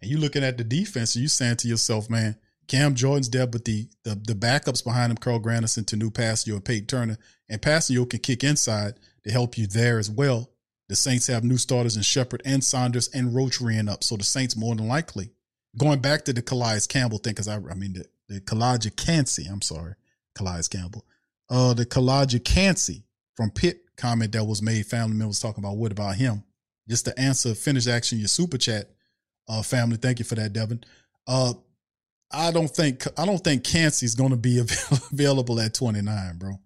And you're looking at the defense and you're saying to yourself, man, Cam Jordan's there, but the the, the backups behind him, Carl Granderson, Tanoh Kpassagnon and Peyton Turner, and Kpassagnon can kick inside to help you there as well. The Saints have new starters in Shepard and Saunders and Roach reeing up. So the Saints more than likely going back to the Calais Campbell thing, because I, I mean the, the Calijah Kancey, I'm sorry, Calais Campbell. Uh the Calijah Kancey from Pitt comment that was made, family members talking about what about him? Just to answer, finish action, your super chat, uh, family. Thank you for that, Devin. Uh I don't think I don't think Kancey's going to be available at 29, bro.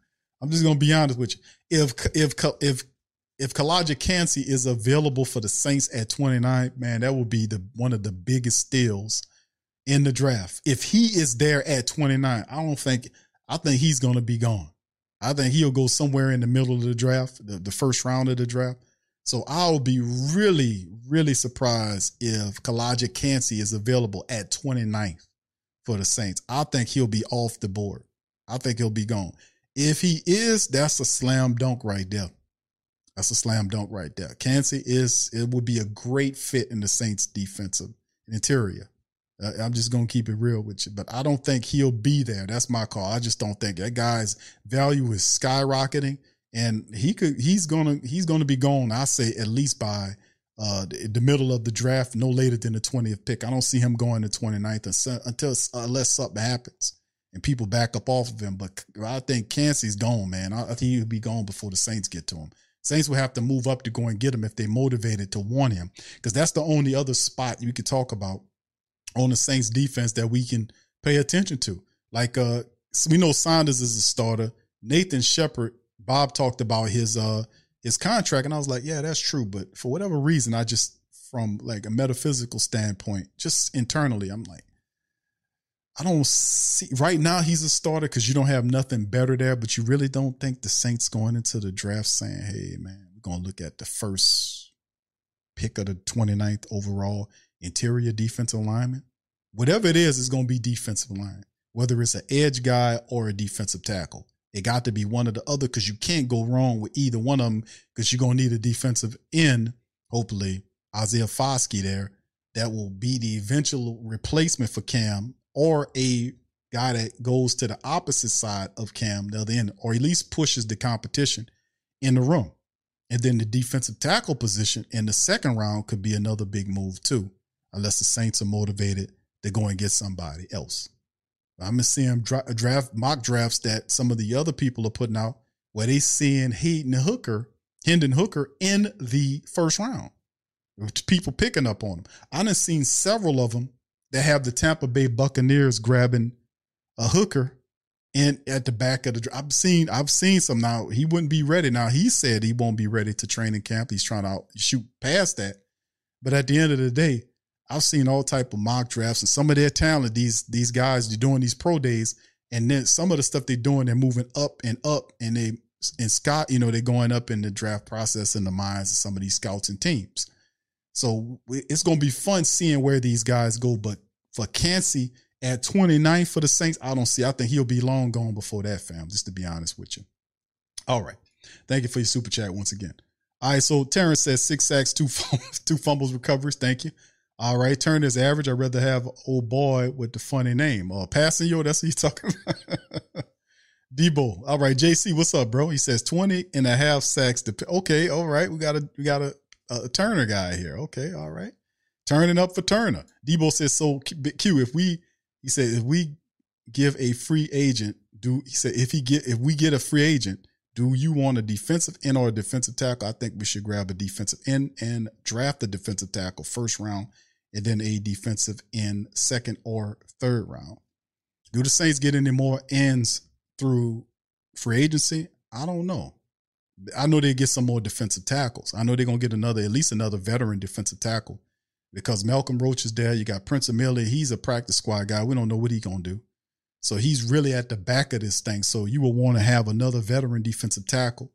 I'm just going to be honest with you. If if if if Calijah Kancey is available for the Saints at 29, man, that would be the one of the biggest steals in the draft. If he is there at 29, I don't think I think he's going to be gone. I think he'll go somewhere in the middle of the draft, the, the first round of the draft. So I'll be really, really surprised if Calijah Kancey is available at 29th for the Saints. I think he'll be off the board. I think he'll be gone. If he is, that's a slam dunk right there. That's a slam dunk right there. Kancey is it would be a great fit in the Saints defensive interior. Uh, I'm just gonna keep it real with you, but I don't think he'll be there. That's my call. I just don't think that guy's value is skyrocketing, and he could he's gonna he's gonna be gone. I say at least by uh, the, the middle of the draft, no later than the 20th pick. I don't see him going to 29th until, unless something happens and people back up off of him. But I think Kancey's gone, man. I, I think he'll be gone before the Saints get to him. Saints will have to move up to go and get him if they're motivated to want him, because that's the only other spot you could talk about on the Saints defense that we can pay attention to. Like uh we know Saunders is a starter. Nathan Shepard, Bob talked about his uh his contract, and I was like, yeah, that's true. But for whatever reason, I just from like a metaphysical standpoint, just internally, I'm like, I don't see right now he's a starter because you don't have nothing better there, but you really don't think the Saints going into the draft saying, hey man, we're gonna look at the first pick of the 29th overall interior defensive lineman. Whatever it is, it's gonna be defensive line, whether it's an edge guy or a defensive tackle. It got to be one or the other because you can't go wrong with either one of them because you're going to need a defensive end, hopefully, Isaiah Foskey there, that will be the eventual replacement for Cam or a guy that goes to the opposite side of Cam, the other end, or at least pushes the competition in the room. And then the defensive tackle position in the second round could be another big move too, unless the Saints are motivated to go and get somebody else. I'm seeing draft mock drafts that some of the other people are putting out where they seeing Hayden Hooker, Hendon Hooker in the first round. People picking up on him. I done seen several of them that have the Tampa Bay Buccaneers grabbing a hooker and at the back of the I've seen I've seen some now. He wouldn't be ready. Now he said he won't be ready to training camp. He's trying to shoot past that. But at the end of the day, I've seen all type of mock drafts and some of their talent. These these guys they're doing these pro days, and then some of the stuff they're doing, they're moving up and up, and they and Scott, you know, they're going up in the draft process in the minds of some of these scouts and teams. So it's going to be fun seeing where these guys go. But for Kancey at 29 for the Saints, I don't see. I think he'll be long gone before that, fam. Just to be honest with you. All right, thank you for your super chat once again. All right, so Terrence says six sacks, two fumbles, two fumbles recoveries. Thank you. All right, turn is average. I'd rather have old boy with the funny name. Uh, passing yo, that's what he's talking about. Debo. All right, JC, what's up, bro? He says 20 and a half sacks. Okay, all right. We got a we got a, a Turner guy here. Okay, all right. Turning up for Turner. Debo says so Q, if we he said if we give a free agent, do he said if he get if we get a free agent, do you want a defensive end or a defensive tackle? I think we should grab a defensive end and draft a defensive tackle first round and then a defensive end second or third round. Do the Saints get any more ends through free agency? I don't know. I know they get some more defensive tackles. I know they're gonna get another, at least another veteran defensive tackle because Malcolm Roach is there. You got Prince Emili. He's a practice squad guy. We don't know what he's gonna do. So he's really at the back of this thing. So you will want to have another veteran defensive tackle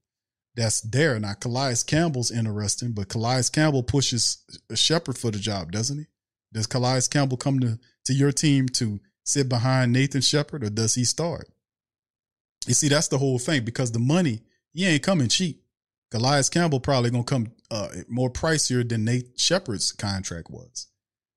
that's there. Now, Calais Campbell's interesting, but Calais Campbell pushes Shepard for the job, doesn't he? Does Calais Campbell come to, to your team to sit behind Nathan Shepard or does he start? You see, that's the whole thing because the money, he ain't coming cheap. Calais Campbell probably gonna come uh, more pricier than Nate Shepard's contract was.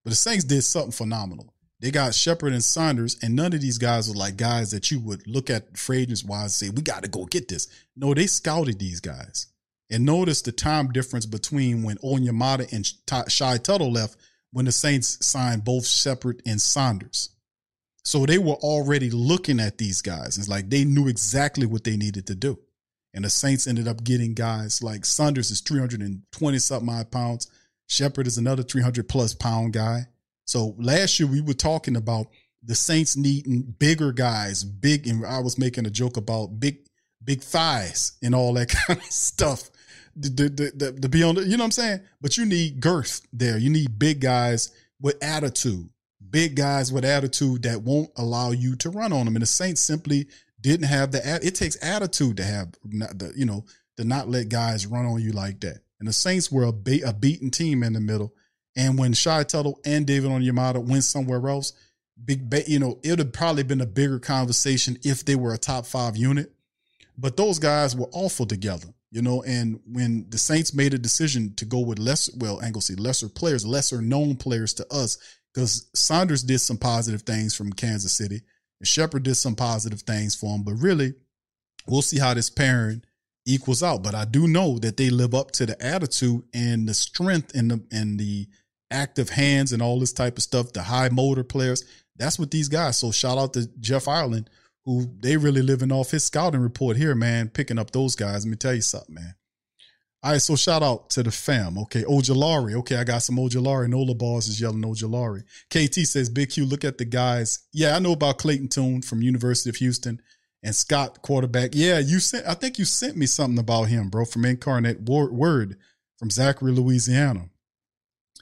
But the Saints did something phenomenal. They got Shepard and Saunders, and none of these guys were like guys that you would look at agents wise and say, we got to go get this. No, they scouted these guys. And notice the time difference between when Onyemata and Shy Tuttle left when the Saints signed both Shepard and Saunders. So they were already looking at these guys. It's like they knew exactly what they needed to do. And the Saints ended up getting guys like Saunders is 320 something odd pounds. Shepard is another 300 plus pound guy. So last year we were talking about the Saints needing bigger guys, big, and I was making a joke about big, big thighs and all that kind of stuff to be on the, you know what I'm saying? But you need girth there. You need big guys with attitude, big guys with attitude that won't allow you to run on them. And the Saints simply didn't have the, it takes attitude to have, the, you know, to not let guys run on you like that. And the Saints were a, be- a beaten team in the middle. And when Shy Tuttle and David Onyemata went somewhere else, big, you know, it would have probably been a bigger conversation if they were a top five unit. But those guys were awful together. You know, and when the Saints made a decision to go with less, well, say lesser players, lesser known players to us, because Saunders did some positive things from Kansas City, and Shepard did some positive things for him. But really, we'll see how this pairing equals out. But I do know that they live up to the attitude and the strength and the and the active hands and all this type of stuff, the high motor players. That's what these guys. So shout out to Jeff Ireland, who they really living off his scouting report here, man, picking up those guys. Let me tell you something, man. All right, so shout out to the fam. Okay, Ojulari. Okay, I got some Ojulari. Nola Balls is yelling Ojulari. KT says, Big Q, look at the guys. Yeah, I know about Clayton Tune from University of Houston and Scott quarterback. Yeah, you sent. I think you sent me something about him, bro, from Incarnate Word from Zachary, Louisiana.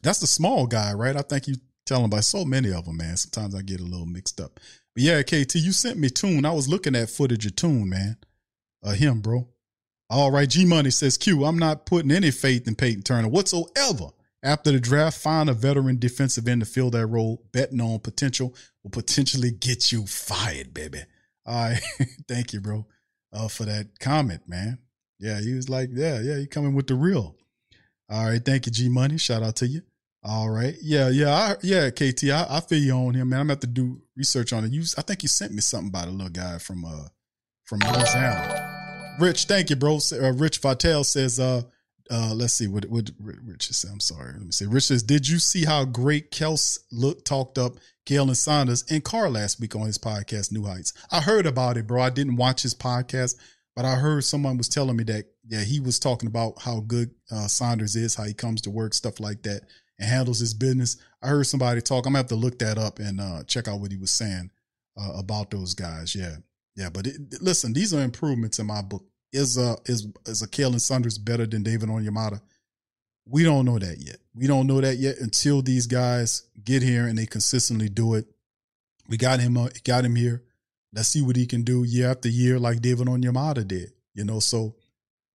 That's the small guy, right? I think you tell him about so many of them, man. Sometimes I get a little mixed up. But yeah, KT, you sent me Tune. I was looking at footage of Tune, man. Uh, him, bro. All right, G Money says Q. I'm not putting any faith in Peyton Turner whatsoever. After the draft, find a veteran defensive end to fill that role. Betting on potential will potentially get you fired, baby. All right, thank you, bro, uh, for that comment, man. Yeah, he was like, yeah, yeah, you coming with the real. All right, thank you, G Money. Shout out to you. All right, yeah, yeah, I, yeah, KT, I, I feel you on him, man. I'm gonna have to do research on it. You, I think you sent me something about a little guy from uh from Louisiana. Rich, thank you, bro. Uh, Rich Vitale says, uh, uh, let's see what what Rich said. I'm sorry. Let me see. Rich says, did you see how great Kelce looked talked up Khalen Saunders and Carr last week on his podcast, New Heights? I heard about it, bro. I didn't watch his podcast, but I heard someone was telling me that yeah, he was talking about how good uh, Saunders is, how he comes to work, stuff like that, and handles his business. I heard somebody talk. I'm gonna have to look that up and uh, check out what he was saying uh, about those guys. Yeah, yeah. But it, listen, these are improvements in my book. Is uh is is a Khalen Saunders better than David Onyemata? We don't know that yet. We don't know that yet until these guys get here and they consistently do it. We got him uh, got him here. Let's see what he can do year after year, like David Onyemata did. You know, so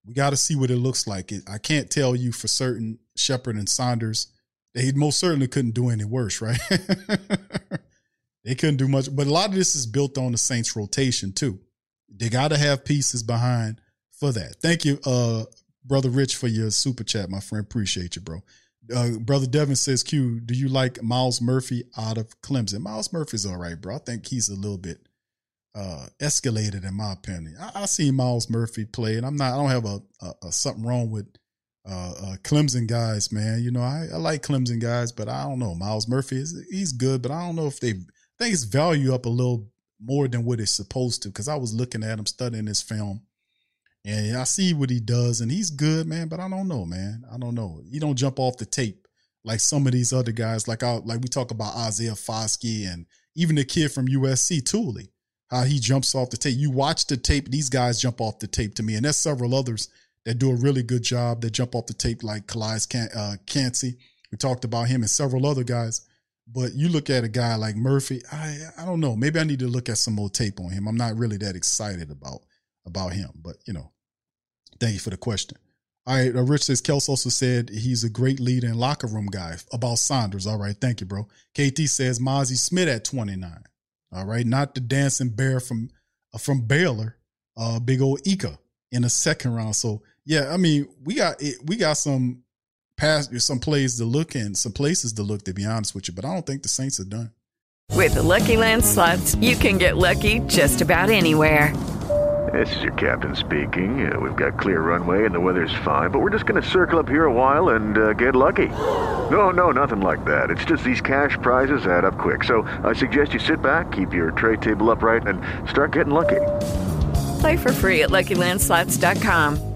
we got to see what it looks like. I can't tell you for certain Shepard and Saunders. They most certainly couldn't do any worse, right? they couldn't do much. But a lot of this is built on the Saints rotation too. They got to have pieces behind for that. Thank you, uh, brother Rich, for your super chat, my friend. Appreciate you, bro. Uh, brother Devin says, "Q, do you like Myles Murphy out of Clemson? Myles Murphy's all right, bro. I think he's a little bit uh, escalated in my opinion. I, I see Myles Murphy play, and I'm not. I don't have a, a, a something wrong with uh, uh, Clemson guys, man. You know, I, I, like Clemson guys, but I don't know. Myles Murphy is he's good, but I don't know if they. I think his value up a little more than what it's supposed to because I was looking at him studying this film, and I see what he does, and he's good, man. But I don't know, man. I don't know. He don't jump off the tape like some of these other guys, like I like we talk about Isaiah Foskey and even the kid from USC, Tuli how he jumps off the tape. You watch the tape; these guys jump off the tape to me, and there's several others that do a really good job that jump off the tape, like Calais Can- uh, Kancey. We talked about him and several other guys. But you look at a guy like Murphy, I I don't know. Maybe I need to look at some more tape on him. I'm not really that excited about about him, but you know, thank you for the question. All right, uh, Rich says Kelce also said he's a great leader and locker room guy about Saunders. All right, thank you, bro. KT says Mazi Smith at 29. All right, not the dancing bear from uh, from Baylor, uh, big old Ika in the second round. So yeah, I mean we got we got some past some plays to look and some places to look. To be honest with you, but I don't think the Saints are done. With the Lucky Land slots, you can get lucky just about anywhere. This is your captain speaking. Uh, we've got clear runway and the weather's fine, but we're just going to circle up here a while and uh, get lucky. No, no, nothing like that. It's just these cash prizes add up quick. So I suggest you sit back, keep your tray table upright, and start getting lucky. Play for free at LuckyLandSlots.com.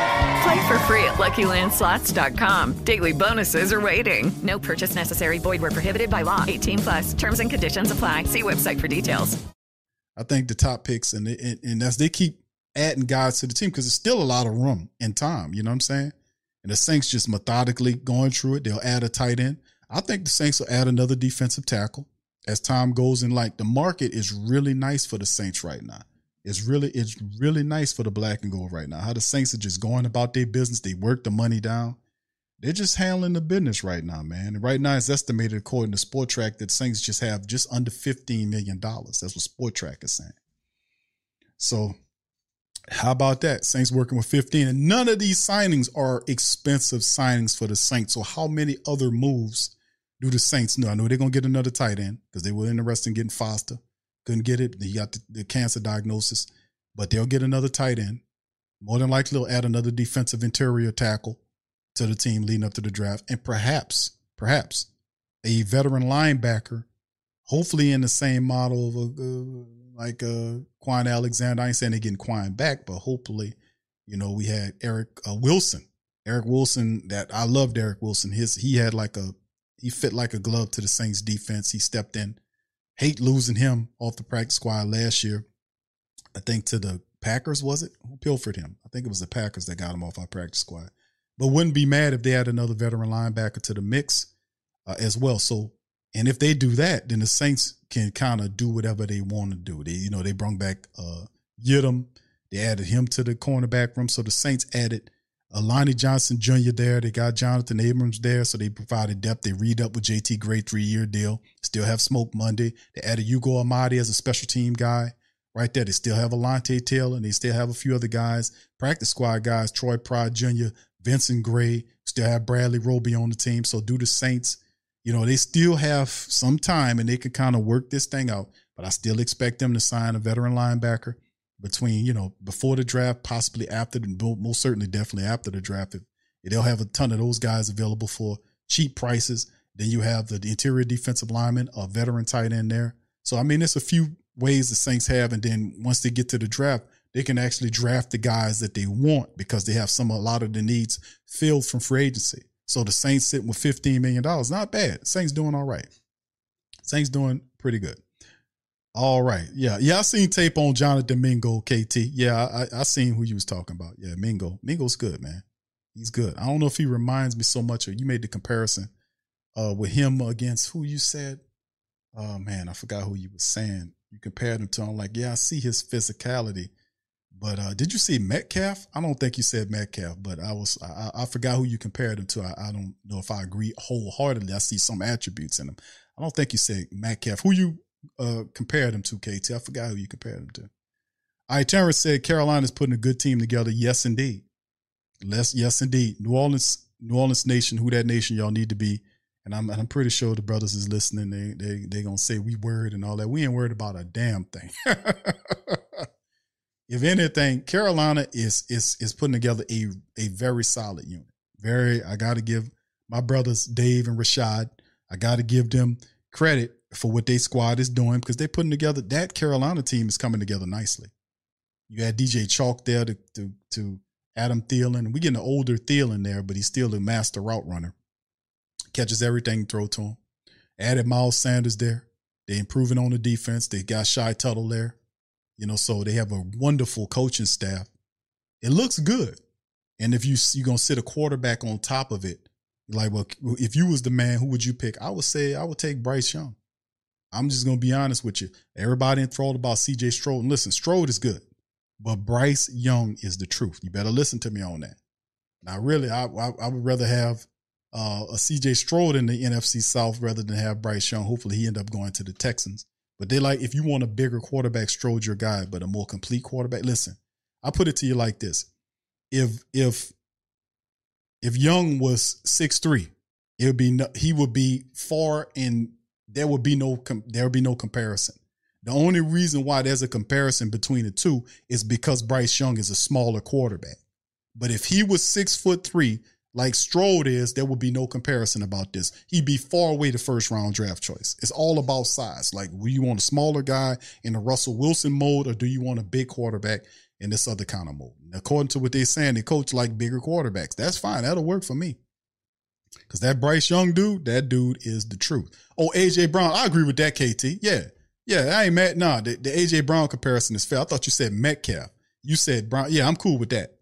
Play for free at LuckyLandSlots.com. Daily bonuses are waiting. No purchase necessary. Void where prohibited by law. 18 plus. Terms and conditions apply. See website for details. I think the top picks and and, and as they keep adding guys to the team because there's still a lot of room and time. You know what I'm saying? And the Saints just methodically going through it. They'll add a tight end. I think the Saints will add another defensive tackle as time goes. And like the market is really nice for the Saints right now. It's really it's really nice for the black and gold right now. How the Saints are just going about their business. They work the money down. They're just handling the business right now, man. And right now, it's estimated according to Spotrac that Saints just have just under fifteen million dollars. That's what Spotrac is saying. So, how about that? Saints working with fifteen, and none of these signings are expensive signings for the Saints. So, how many other moves do the Saints know? I know they're gonna get another tight end because they were interested in getting Foster. Couldn't get it. He got the, the cancer diagnosis, but they'll get another tight end. More than likely, they'll add another defensive interior tackle to the team leading up to the draft, and perhaps, perhaps, a veteran linebacker, hopefully in the same model of a, uh, like uh, Kwon Alexander. I ain't saying they're getting Kwon back, but hopefully, you know, we had Eric uh, Wilson. Eric Wilson, that I loved Eric Wilson. His he had like a he fit like a glove to the Saints defense. He stepped in. Hate losing him off the practice squad last year. I think to the Packers was it? Who pilfered him? I think it was the Packers that got him off our practice squad but wouldn't be mad if they had another veteran linebacker to the mix uh, as well. So, and if they do that, then the Saints can kind of do whatever they want to do. They, you know, they brought back uh, Yiadom. They added him to the cornerback room. So the Saints added Lonnie Johnson Jr. there. They got Jonathan Abrams there. So they provided depth. They read up with JT Gray, three year deal. Still have Smoke Monday. They added Ugo Amadi as a special team guy right there. They still have Alontae Taylor and they still have a few other guys, practice squad guys, Troy Pride Jr., Vincent Gray, still have Bradley Roby on the team. So do the Saints, you know, they still have some time and they can kind of work this thing out. But I still expect them to sign a veteran linebacker between, you know, before the draft, possibly after, the, most certainly definitely after the draft. They'll have a ton of those guys available for cheap prices. Then you have the, interior defensive lineman, a veteran tight end there. So I mean, there's a few ways the Saints have, and then once they get to the draft, they can actually draft the guys that they want because they have some a lot of the needs filled from free agency. So the Saints sitting with fifteen million dollars, not bad. Saints doing all right. Saints doing pretty good. All right, yeah, yeah. I seen tape on Jonathan Mingo, KT. Yeah, I, I seen who you was talking about. Yeah, Mingo. Mingo's good, man. He's good. I don't know if he reminds me so much of you made the comparison uh, with him against who you said. Oh man, I forgot who you was saying. You compared him to. I'm like, yeah, I see his physicality but uh, did you see Metcalf? I don't think you said Metcalf, but I was I, I forgot who you compared him to. I, I, don't know if I agree wholeheartedly. I see some attributes in him. I don't think you said Metcalf. Who you uh, compared him to, KT? I forgot who you compared him to. Right, Terrence said Carolina's putting a good team together. Yes, indeed. Less, yes, indeed. New Orleans, New Orleans Nation, who that nation y'all need to be. And I'm I'm pretty sure the brothers is listening. They they they gonna say we worried and all that. We ain't worried about a damn thing. if anything, Carolina is is is putting together a a very solid unit. Very, I got to give my brothers Dave and Rashad. I got to give them credit for what their squad is doing because they're putting together. That Carolina team is coming together nicely. You had DJ Chark there to to, to Adam Thielen. We getting an older Thielen there, but he's still a master route runner. Catches everything throw to him. Added Miles Sanders there. They improving on the defense. They got Shy Tuttle there. You know, so they have a wonderful coaching staff. It looks good. And if you you're gonna sit a quarterback on top of it, like, well, if you was the man, who would you pick? I would say I would take Bryce Young. I'm just gonna be honest with you. Everybody enthralled about CJ Stroud. And listen, Stroud is good, but Bryce Young is the truth. You better listen to me on that. Now, really, I I, I would rather have uh, a CJ Stroud in the NFC South rather than have Bryce Young. Hopefully, he end up going to the Texans. But they like if you want a bigger quarterback, Stroud your guy, but a more complete quarterback. Listen, I put it to you like this: if if if Young was six three, it would be no, he would be far and there would be no there would be no comparison. The only reason why there's a comparison between the two is because Bryce Young is a smaller quarterback. But if he was six foot three, like Stroud is, there would be no comparison about this. He'd be far away the first round draft choice. It's all about size. Like, do you want a smaller guy in the Russell Wilson mode, or do you want a big quarterback in this other kind of mode? And according to what they're saying, they coach like bigger quarterbacks. That's fine. That'll work for me. Cause that Bryce Young dude, that dude is the truth. Oh, AJ Brown, I agree with that, KT. Yeah. Yeah, I ain't mad. Nah, the, the AJ Brown comparison is fair. I thought you said Metcalf. You said Brown. Yeah, I'm cool with that.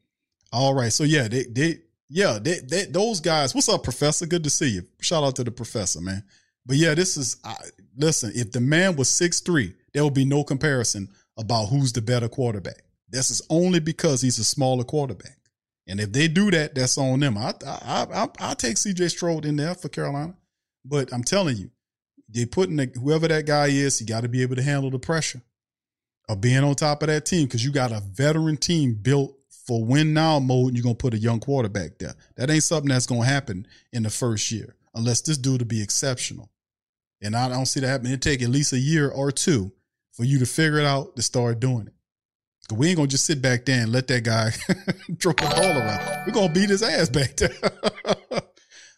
All right. So yeah, they they yeah, they, they, those guys. What's up, Professor? Good to see you. Shout out to the Professor, man. But yeah, this is I, listen. If the man was six three, there will be no comparison about who's the better quarterback. This is only because he's a smaller quarterback. And if they do that, that's on them. I I I I take CJ Stroud in there for Carolina, but I'm telling you, they putting the, whoever that guy is, he got to be able to handle the pressure of being on top of that team because you got a veteran team built for win now mode. And you're gonna put a young quarterback there. That ain't something that's gonna happen in the first year unless this dude to be exceptional. And I don't see that happening. It take at least a year or two for you to figure it out to start doing it. We ain't gonna just sit back there and let that guy throw the ball around. We're gonna beat his ass back there.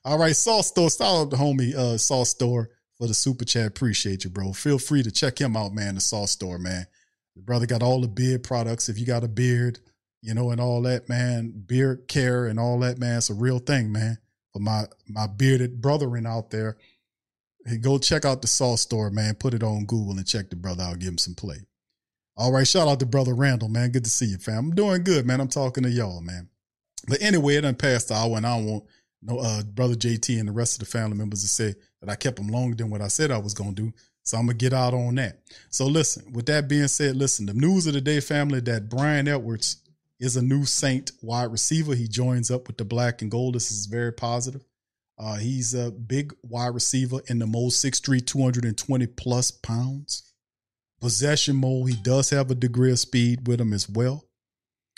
All right, Sauce Store. The homie uh Sauce Store for the super chat. Appreciate you, bro. Feel free to check him out, man. The Sauce Store, man. The brother got all the beard products. If you got a beard, you know, and all that, man, beard care and all that, man, it's a real thing, man. For my my bearded brethren out there, hey, go check out the Sauce Store, man. Put it on Google and check the brother out. Give him some play. All right, shout out to brother Randall, man. Good to see you, fam. I'm doing good, man. I'm talking to y'all, man. But anyway, it done passed the hour, and I don't want no uh, brother JT and the rest of the family members to say that I kept them longer than what I said I was gonna do. So I'm gonna get out on that. So listen, with that being said, listen, the news of the day, family, that Bryan Edwards is a new Saint wide receiver. He joins up with the black and gold. This is very positive. Uh, he's a big wide receiver in the most 6'3, 220 plus pounds. Possession mode, he does have a degree of speed with him as well.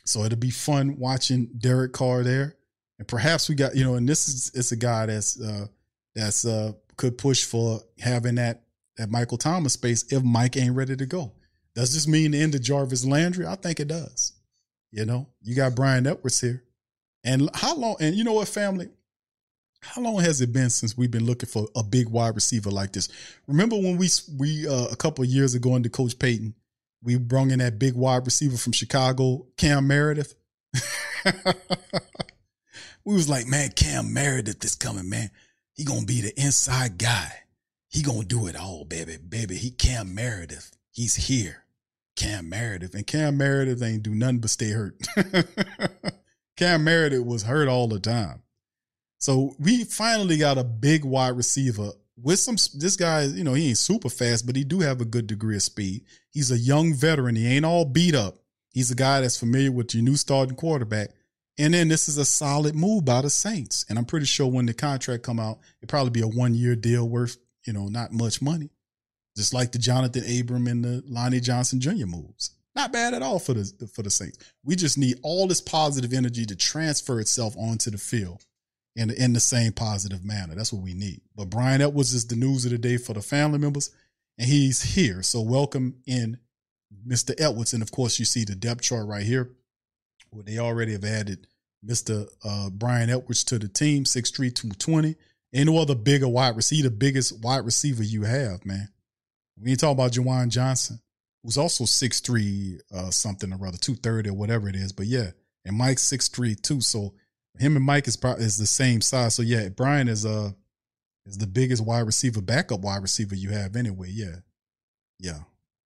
So it'll be fun watching Derek Carr there. And perhaps we got, you know, and this is it's a guy that's uh that's uh could push for having that that Michael Thomas space if Mike ain't ready to go. Does this mean the end of Jarvis Landry? I think it does. You know, you got Bryan Edwards here. And how long and you know what, family? How long has it been since we've been looking for a big wide receiver like this? Remember when we we uh, a couple years ago under Coach Payton, we brung in that big wide receiver from Chicago, Cam Meredith. we was like, man, Cam Meredith is coming, man. He gonna be the inside guy. He gonna do it all, baby, baby. He Cam Meredith. He's here. Cam Meredith. And Cam Meredith ain't do nothing but stay hurt. Cam Meredith was hurt all the time. So we finally got a big wide receiver with some this guy, you know, he ain't super fast, but he do have a good degree of speed. He's a young veteran. He ain't all beat up. He's a guy that's familiar with your new starting quarterback. And then this is a solid move by the Saints. And I'm pretty sure when the contract come out, it'll probably be a one year deal worth, you know, not much money. Just like the Jonathan Abram and the Lonnie Johnson Jr. moves. Not bad at all for the for the Saints. We just need all this positive energy to transfer itself onto the field in in the same positive manner. That's what we need. But Bryan Edwards is the news of the day for the family members, and he's here. So welcome in Mr. Edwards. And of course, you see the depth chart right here, where they already have added Mr. Uh, Bryan Edwards to the team, 6'3", 220. Ain't no other bigger wide receiver, the biggest wide receiver you have, man. We ain't talking about Juwan Johnson, who's also 6'3", uh, something or other, 230 or whatever it is. But yeah, and Mike's 6'3", too. So him and Mike is probably is the same size. So yeah, Bryan is uh is the biggest wide receiver, backup wide receiver you have anyway. Yeah. Yeah.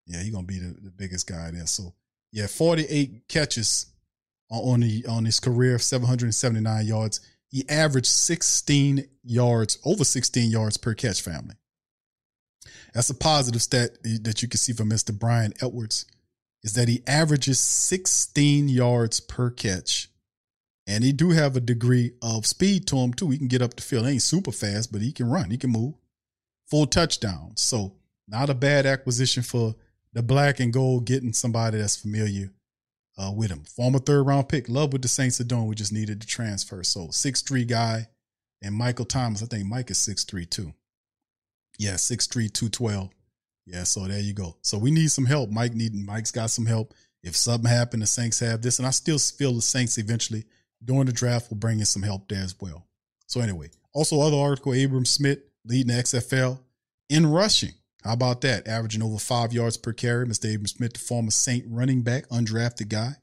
Yeah, he's gonna be the, the biggest guy there. So yeah, 48 catches on the on his career, 779 yards. He averaged 16 yards, over 16 yards per catch, family. That's a positive stat that you can see from Mr. Bryan Edwards, is that he averages 16 yards per catch and he do have a degree of speed to him too. He can get up the field. He ain't super fast, but he can run. He can move. Full touchdowns. So not a bad acquisition for the black and gold getting somebody that's familiar uh, with him. Former third round pick. Love what the Saints are doing. We just needed to transfer. So six three guy and Michael Thomas. I think Mike is six three too. Yeah, six three two twelve. Yeah, so there you go. So we need some help. Mike need Mike's got some help. If something happened, the Saints have this, and I still feel the Saints eventually during the draft will bring in some help there as well. So anyway, also other article, Abram Smith leading the XFL in rushing. How about that? Averaging over five yards per carry. Mr. Abram Smith, the former Saint running back, undrafted guy,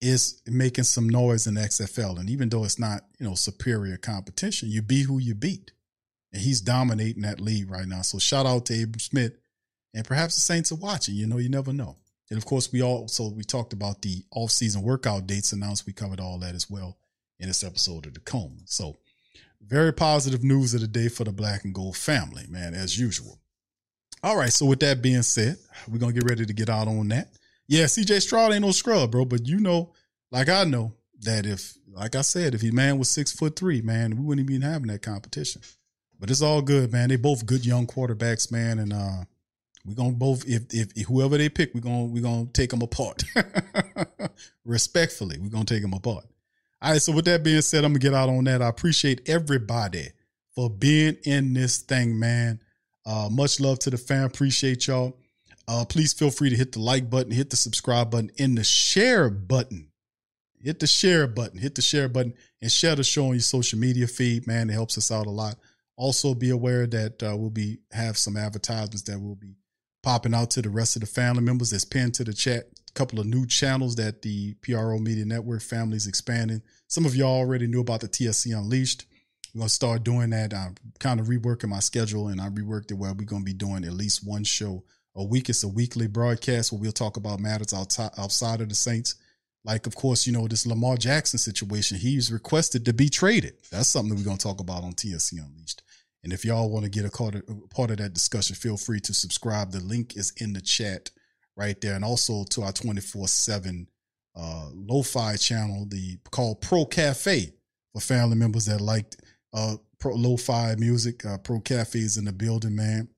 is making some noise in the XFL. And even though it's not, you know, superior competition, you be who you beat. And he's dominating that league right now. So shout out to Abram Smith. And perhaps the Saints are watching. You know, you never know. And of course, we also we talked about the off-season workout dates announced. We covered all that as well in this episode of the Coma. So, very positive news of the day for the Black and Gold family, man, as usual. All right, so with that being said, we're gonna get ready to get out on that. Yeah, CJ Stroud ain't no scrub, bro, but you know, like I know that if, like I said, if he man was six foot three, man, we wouldn't even having that competition. But it's all good, man. They both good young quarterbacks, man, and uh we're gonna both if, if if whoever they pick, we're gonna we're gonna take them apart. Respectfully, we're gonna take them apart. All right, so with that being said, I'm gonna get out on that. I appreciate everybody for being in this thing, man. Uh, much love to the fam. Appreciate y'all. Uh, please feel free to hit the like button, hit the subscribe button, and the share button. Hit the share button, hit the share button, and share the show on your social media feed, man. It helps us out a lot. Also, be aware that uh, we'll be have some advertisements that we'll be popping out to the rest of the family members. That's pinned to the chat. A couple of new channels that the PRO Media Network family is expanding. Some of y'all already knew about the TSC Unleashed. We're gonna start doing that. I'm kind of reworking my schedule, and I reworked it where we're gonna be doing at least one show a week. It's a weekly broadcast where we'll talk about matters outside of the Saints. Like, of course, you know this Lamar Jackson situation. He's requested to be traded. That's something that we're gonna talk about on TSC Unleashed. And if y'all want to get a part of, part of that discussion, feel free to subscribe. The link is in the chat right there, and also to our twenty four seven uh, lo-fi channel, the called Pro Cafe for family members that liked uh, pro lo-fi music. Uh, Pro Cafe is in the building, man.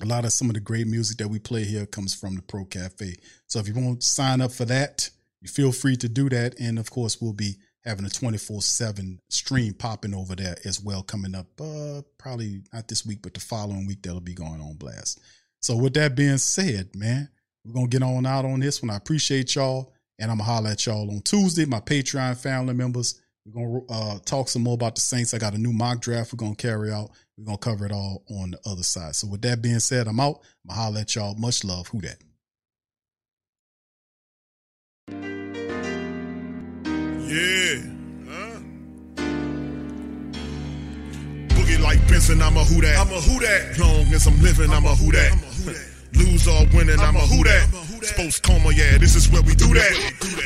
A lot of some of the great music that we play here comes from the Pro Cafe. So if you want to sign up for that, you feel free to do that. And of course, we'll be having a 24 7 stream popping over there as well coming up uh probably not this week but the following week that'll be going on blast. So with that being said man we're gonna get on out on this one. I appreciate y'all and i'm gonna holler at y'all on tuesday. My patreon family members we're gonna uh talk some more about the saints. I got a new mock draft we're gonna carry out. We're gonna cover it all on the other side. So with that being said i'm out. I'm gonna holler at y'all. Much love. Who that Yeah. Huh? Boogie like Benson, I'm a who that. I'm a who that. Long as I'm living, I'm a who that. i'm a Lose or winning, I'm a who that. Sports coma, yeah, this is where we do that.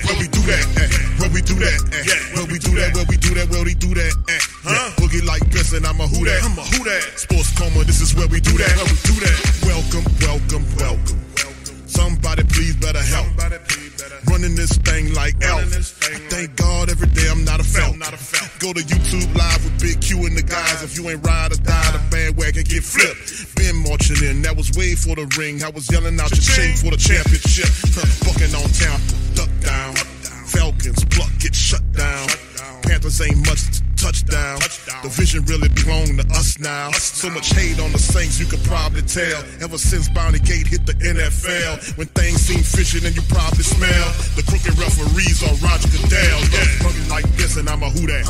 Where we do that, where we do that, where we do that, where we do that, where we do that, eh. Huh? Boogie like Benson, I'm a who that. I'm a who that. Sports coma, this is where we do that. Where we do that. Welcome, welcome, welcome. Somebody please. Running this thing like elf. Thank God every day I'm not a felt. Go to YouTube live with Big Q and the guys. If you ain't ride or die, the bandwagon get flipped. Been marching in, that was way for the ring. I was yelling out your chain for the championship. Bucking on town, duck down. Falcons pluck, get shut down. Panthers ain't much touchdown. touchdown. The vision really belong to us now. So much hate on the Saints, you could probably tell. Ever since Bounty Gate hit the NFL, when things seem fishy, and you probably smell the crooked referees on Roger Goodell. Yeah, fucking like this, and I'm a who that.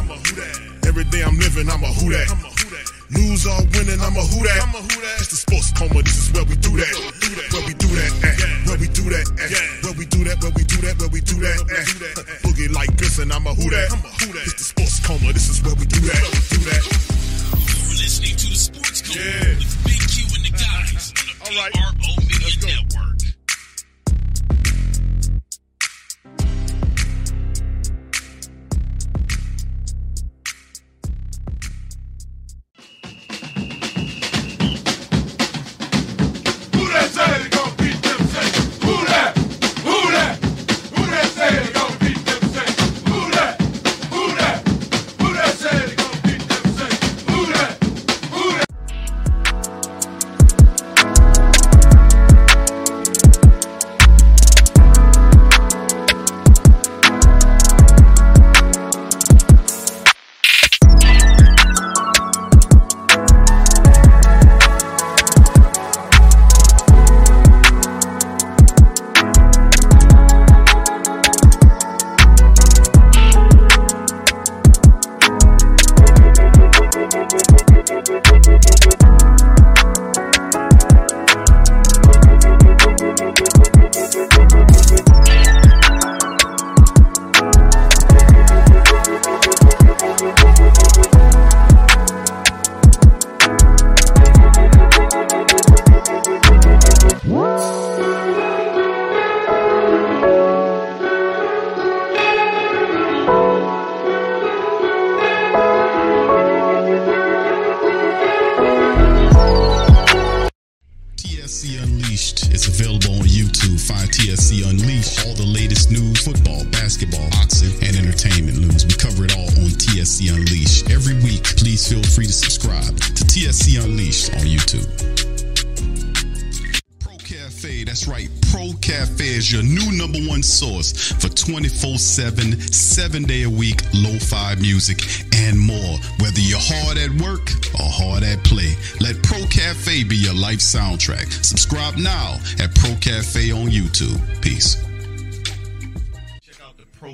Every day I'm living, I'm a who that. Lose or winning, I'm a who that. I'm a who that. It's the sports coma, this is where we do that. Where we do that, eh. Where we do that, eh. Where we do that, where we do that, where we do that, eh. Boogie like Benson, I'm a who that. I'm a who that. It's the sports coma, this is where we do that. Do that. You're listening to the Sports Coma with Big Q and the guys on the PRO Media Network. Pro Cafe is your new number one source for 24 7, seven day a week lo fi music and more. Whether you're hard at work or hard at play, let Pro Cafe be your life soundtrack. Subscribe now at Pro Cafe on YouTube. Peace.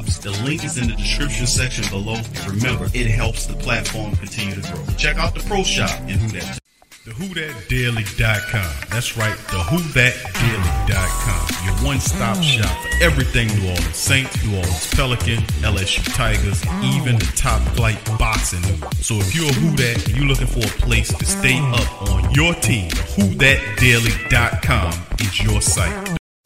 Shops. The link is in the description section below. And remember, it helps the platform continue to grow. Check out the Pro Shop and who that. The WhoThatDaily.com. That's right, the WhoThatDaily.com. Your one-stop mm. shop for everything New Orleans Saints, New Orleans Pelican, LSU Tigers, even the top flight boxing. So if you're a Who That and you're looking for a place to stay mm. up on your team, WhoThatDaily.com is your site.